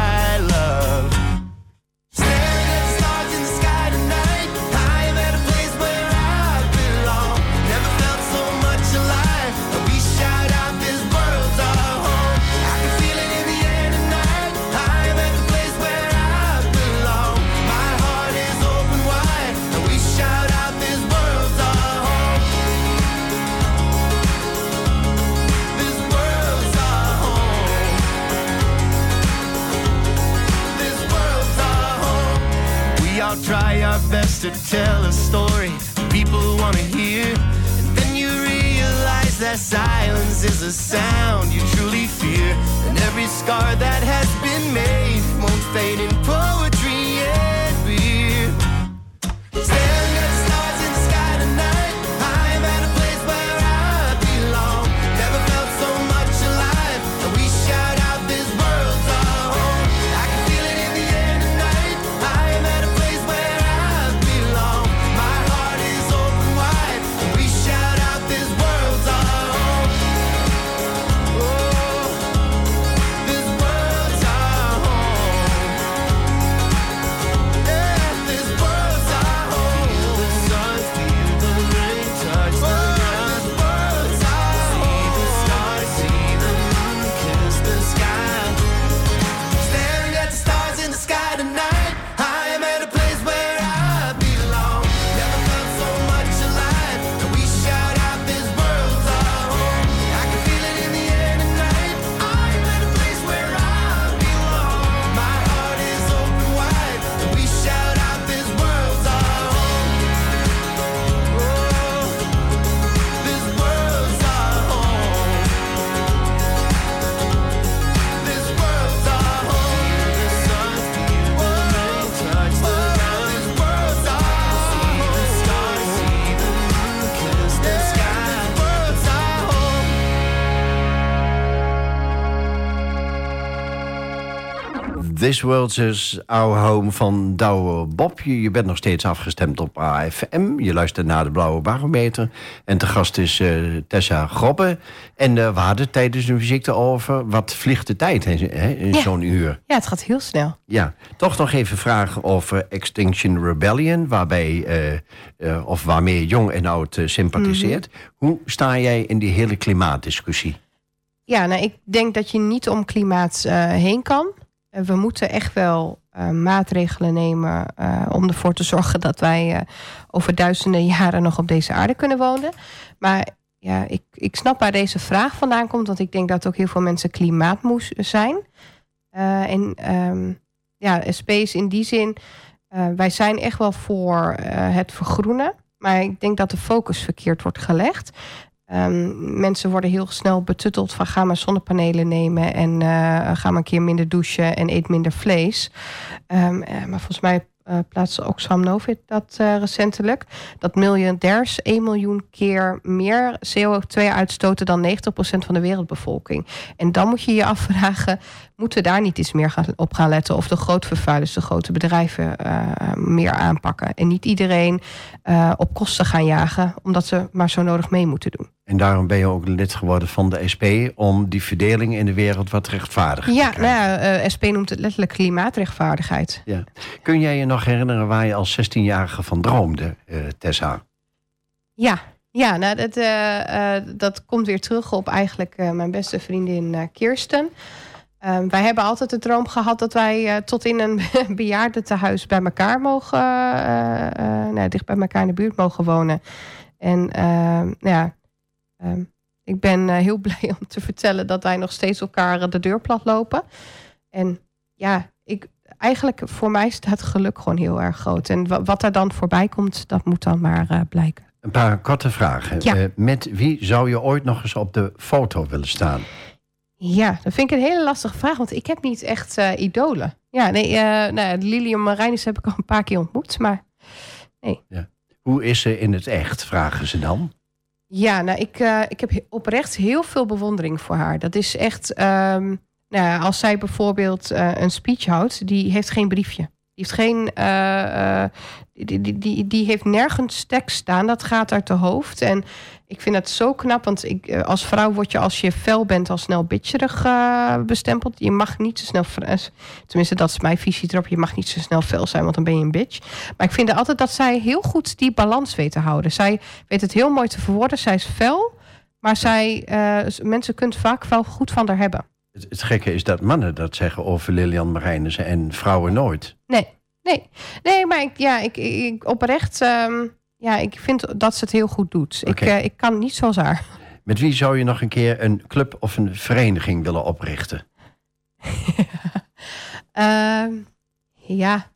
All try our best to tell a story people want to hear. And then you realize that silence is a sound you truly fear. And every scar that has been made won't fade in poetry This World is Our Home van Douwe Bob. Je, je bent nog steeds afgestemd op AFM. Je luistert naar de Blauwe Barometer. En te gast is eh, Tessa Grobbe. En eh, we hadden tijdens de visite over... wat vliegt de tijd hè, in Ja. zo'n uur. Ja, het gaat heel snel. Ja, toch nog even vragen over Extinction Rebellion... Waarbij, eh, of waarmee jong en oud sympathiseert. Hoe sta jij in die hele klimaatdiscussie? Ja, nou, ik denk dat je niet om klimaat heen kan. We moeten echt wel eh, maatregelen nemen eh, om ervoor te zorgen dat wij eh, over duizenden jaren nog op deze aarde kunnen wonen. Maar ja, ik, ik snap waar deze vraag vandaan komt, want ik denk dat ook heel veel mensen klimaatmoes zijn. En ehm, ja, space in die zin, wij zijn echt wel voor het vergroenen. Maar ik denk dat de focus verkeerd wordt gelegd. Ehm, mensen worden heel snel betutteld van ga maar zonnepanelen nemen en eh, ga maar een keer minder douchen en eet minder vlees. Ehm, eh, maar volgens mij eh plaatste Oxfam Novib dat recentelijk. Dat miljardairs 1 miljoen keer meer CO2 uitstoten dan 90% van de wereldbevolking. En dan moet je je afvragen, moeten we daar niet eens meer gaan, op gaan letten? Of de grootvervuilers, de grote bedrijven meer aanpakken? En niet iedereen op kosten gaan jagen, omdat ze maar zo nodig mee moeten doen. En daarom ben je ook lid geworden van de SP... om die verdeling in de wereld wat rechtvaardiger Ja, te krijgen. nou ja, eh, SP noemt het letterlijk klimaatrechtvaardigheid. Ja. Kun jij je nog herinneren waar je als 16-jarige van droomde, eh, Tessa? Ja, ja nou, dat, eh, dat komt weer terug op eigenlijk mijn beste vriendin Kirsten. Ehm, wij hebben altijd de droom gehad dat wij tot in een bejaardentehuis bij elkaar mogen, nou, dicht bij elkaar in de buurt mogen wonen. En ehm, nou ja, Ik ben eh, heel blij om te vertellen dat wij nog steeds elkaar eh, de deur plat lopen. En ja, ik, eigenlijk voor mij staat geluk gewoon heel erg groot. En wa- wat er dan voorbij komt, dat moet dan maar eh, blijken. Een paar korte vragen. Ja. Met wie zou je ooit nog eens op de foto willen staan? Ja, dat vind ik een hele lastige vraag, want ik heb niet echt eh, idolen. Ja, nee, eh nou, ja, Lilian Marijnis heb ik al een paar keer ontmoet, maar Hoe is ze in het echt, vragen ze dan? Ja, nou, ik, eh, ik heb he- oprecht heel veel bewondering voor haar. Dat is echt, ehm, nou, als zij bijvoorbeeld eh, een speech houdt, die heeft geen briefje. Die heeft geen, eh, die, die, die, die heeft nergens tekst staan. Dat gaat uit de hoofd. En ik vind het zo knap, want ik, eh, als vrouw word je als je fel bent al snel bitcherig eh, bestempeld. Je mag niet zo snel, eh, tenminste dat is mijn visie erop. Je mag niet zo snel fel zijn, want dan ben je een bitch. Maar ik vind altijd dat zij heel goed die balans weet te houden. Zij weet het heel mooi te verwoorden. Zij is fel, maar zij, mensen kunnen het vaak wel goed van haar hebben. Het, het gekke is dat mannen dat zeggen over Lilian Marijnissen en vrouwen nooit. Nee, nee, nee, maar ik, ja, ik, ik ik- oprecht, ehm, ja, ik vind dat ze het heel goed doet. Ik, eh, ik kan niet zoals haar. Met wie zou je nog een keer een club of een vereniging willen oprichten? Ehm, ja.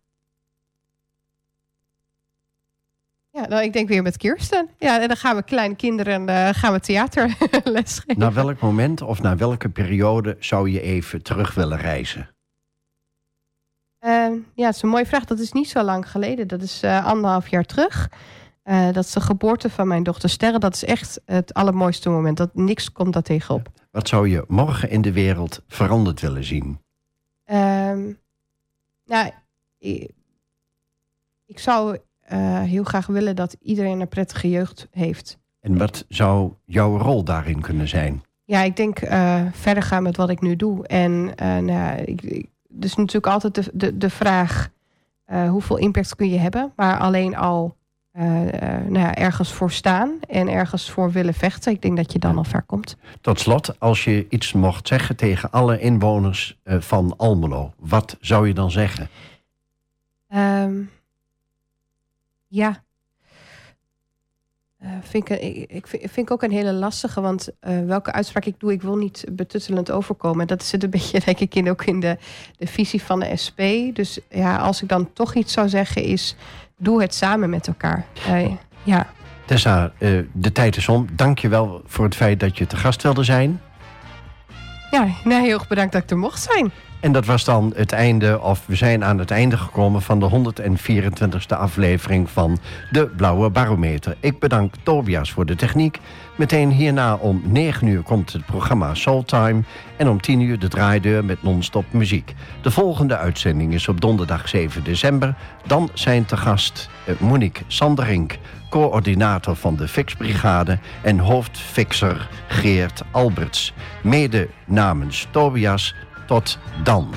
Ja, nou, ik denk weer met Kirsten. Ja, en dan gaan we kleine kinderen eh, gaan we theaterles geven. Naar welk moment of naar welke periode zou je even terug willen reizen? Ehm, ja, het is een mooie vraag. Dat is niet zo lang geleden. Dat is eh, anderhalf jaar terug. Eh, dat is de geboorte van mijn dochter Sterre. Dat is echt het allermooiste moment. Dat, niks komt daar tegenop. Wat zou je morgen in de wereld veranderd willen zien? Ehm, nou, ik, ik zou eh, heel graag willen dat iedereen een prettige jeugd heeft. En wat zou jouw rol daarin kunnen zijn? Ja, ik denk eh, verder gaan met wat ik nu doe. En nou, ik, ik- dus natuurlijk altijd de, de, de vraag: hoeveel impact kun je hebben? Maar alleen al eh, eh, nou ja, ergens voor staan en ergens voor willen vechten. Ik denk dat je dan al ver komt. Tot slot, als je iets mocht zeggen tegen alle inwoners eh, van Almelo, wat zou je dan zeggen? Ehm, ja. Vind ik, ik, vind, ik ook een hele lastige, want welke uitspraak ik doe, ik wil niet betuttelend overkomen. Dat zit een beetje, denk ik, in, ook in de, de visie van de SP. Dus ja, als ik dan toch iets zou zeggen, is doe het samen met elkaar. Eh, ja. Tessa, eh, de tijd is om. Dank je wel voor het feit dat je te gast wilde zijn. ja, nou, heel erg bedankt dat ik er mocht zijn. En dat was dan het einde, of we zijn aan het einde gekomen van de 124ste aflevering van de Blauwe Barometer. Ik bedank Tobias voor de techniek. Meteen hierna om 9 uur komt het programma Soultime en om 10 uur de draaideur met non-stop muziek. De volgende uitzending is op donderdag 7 december. Dan zijn te gast eh, Monique Sanderink, coördinator van de Fixbrigade en hoofdfixer Geert Alberts. Mede namens Tobias tot dan.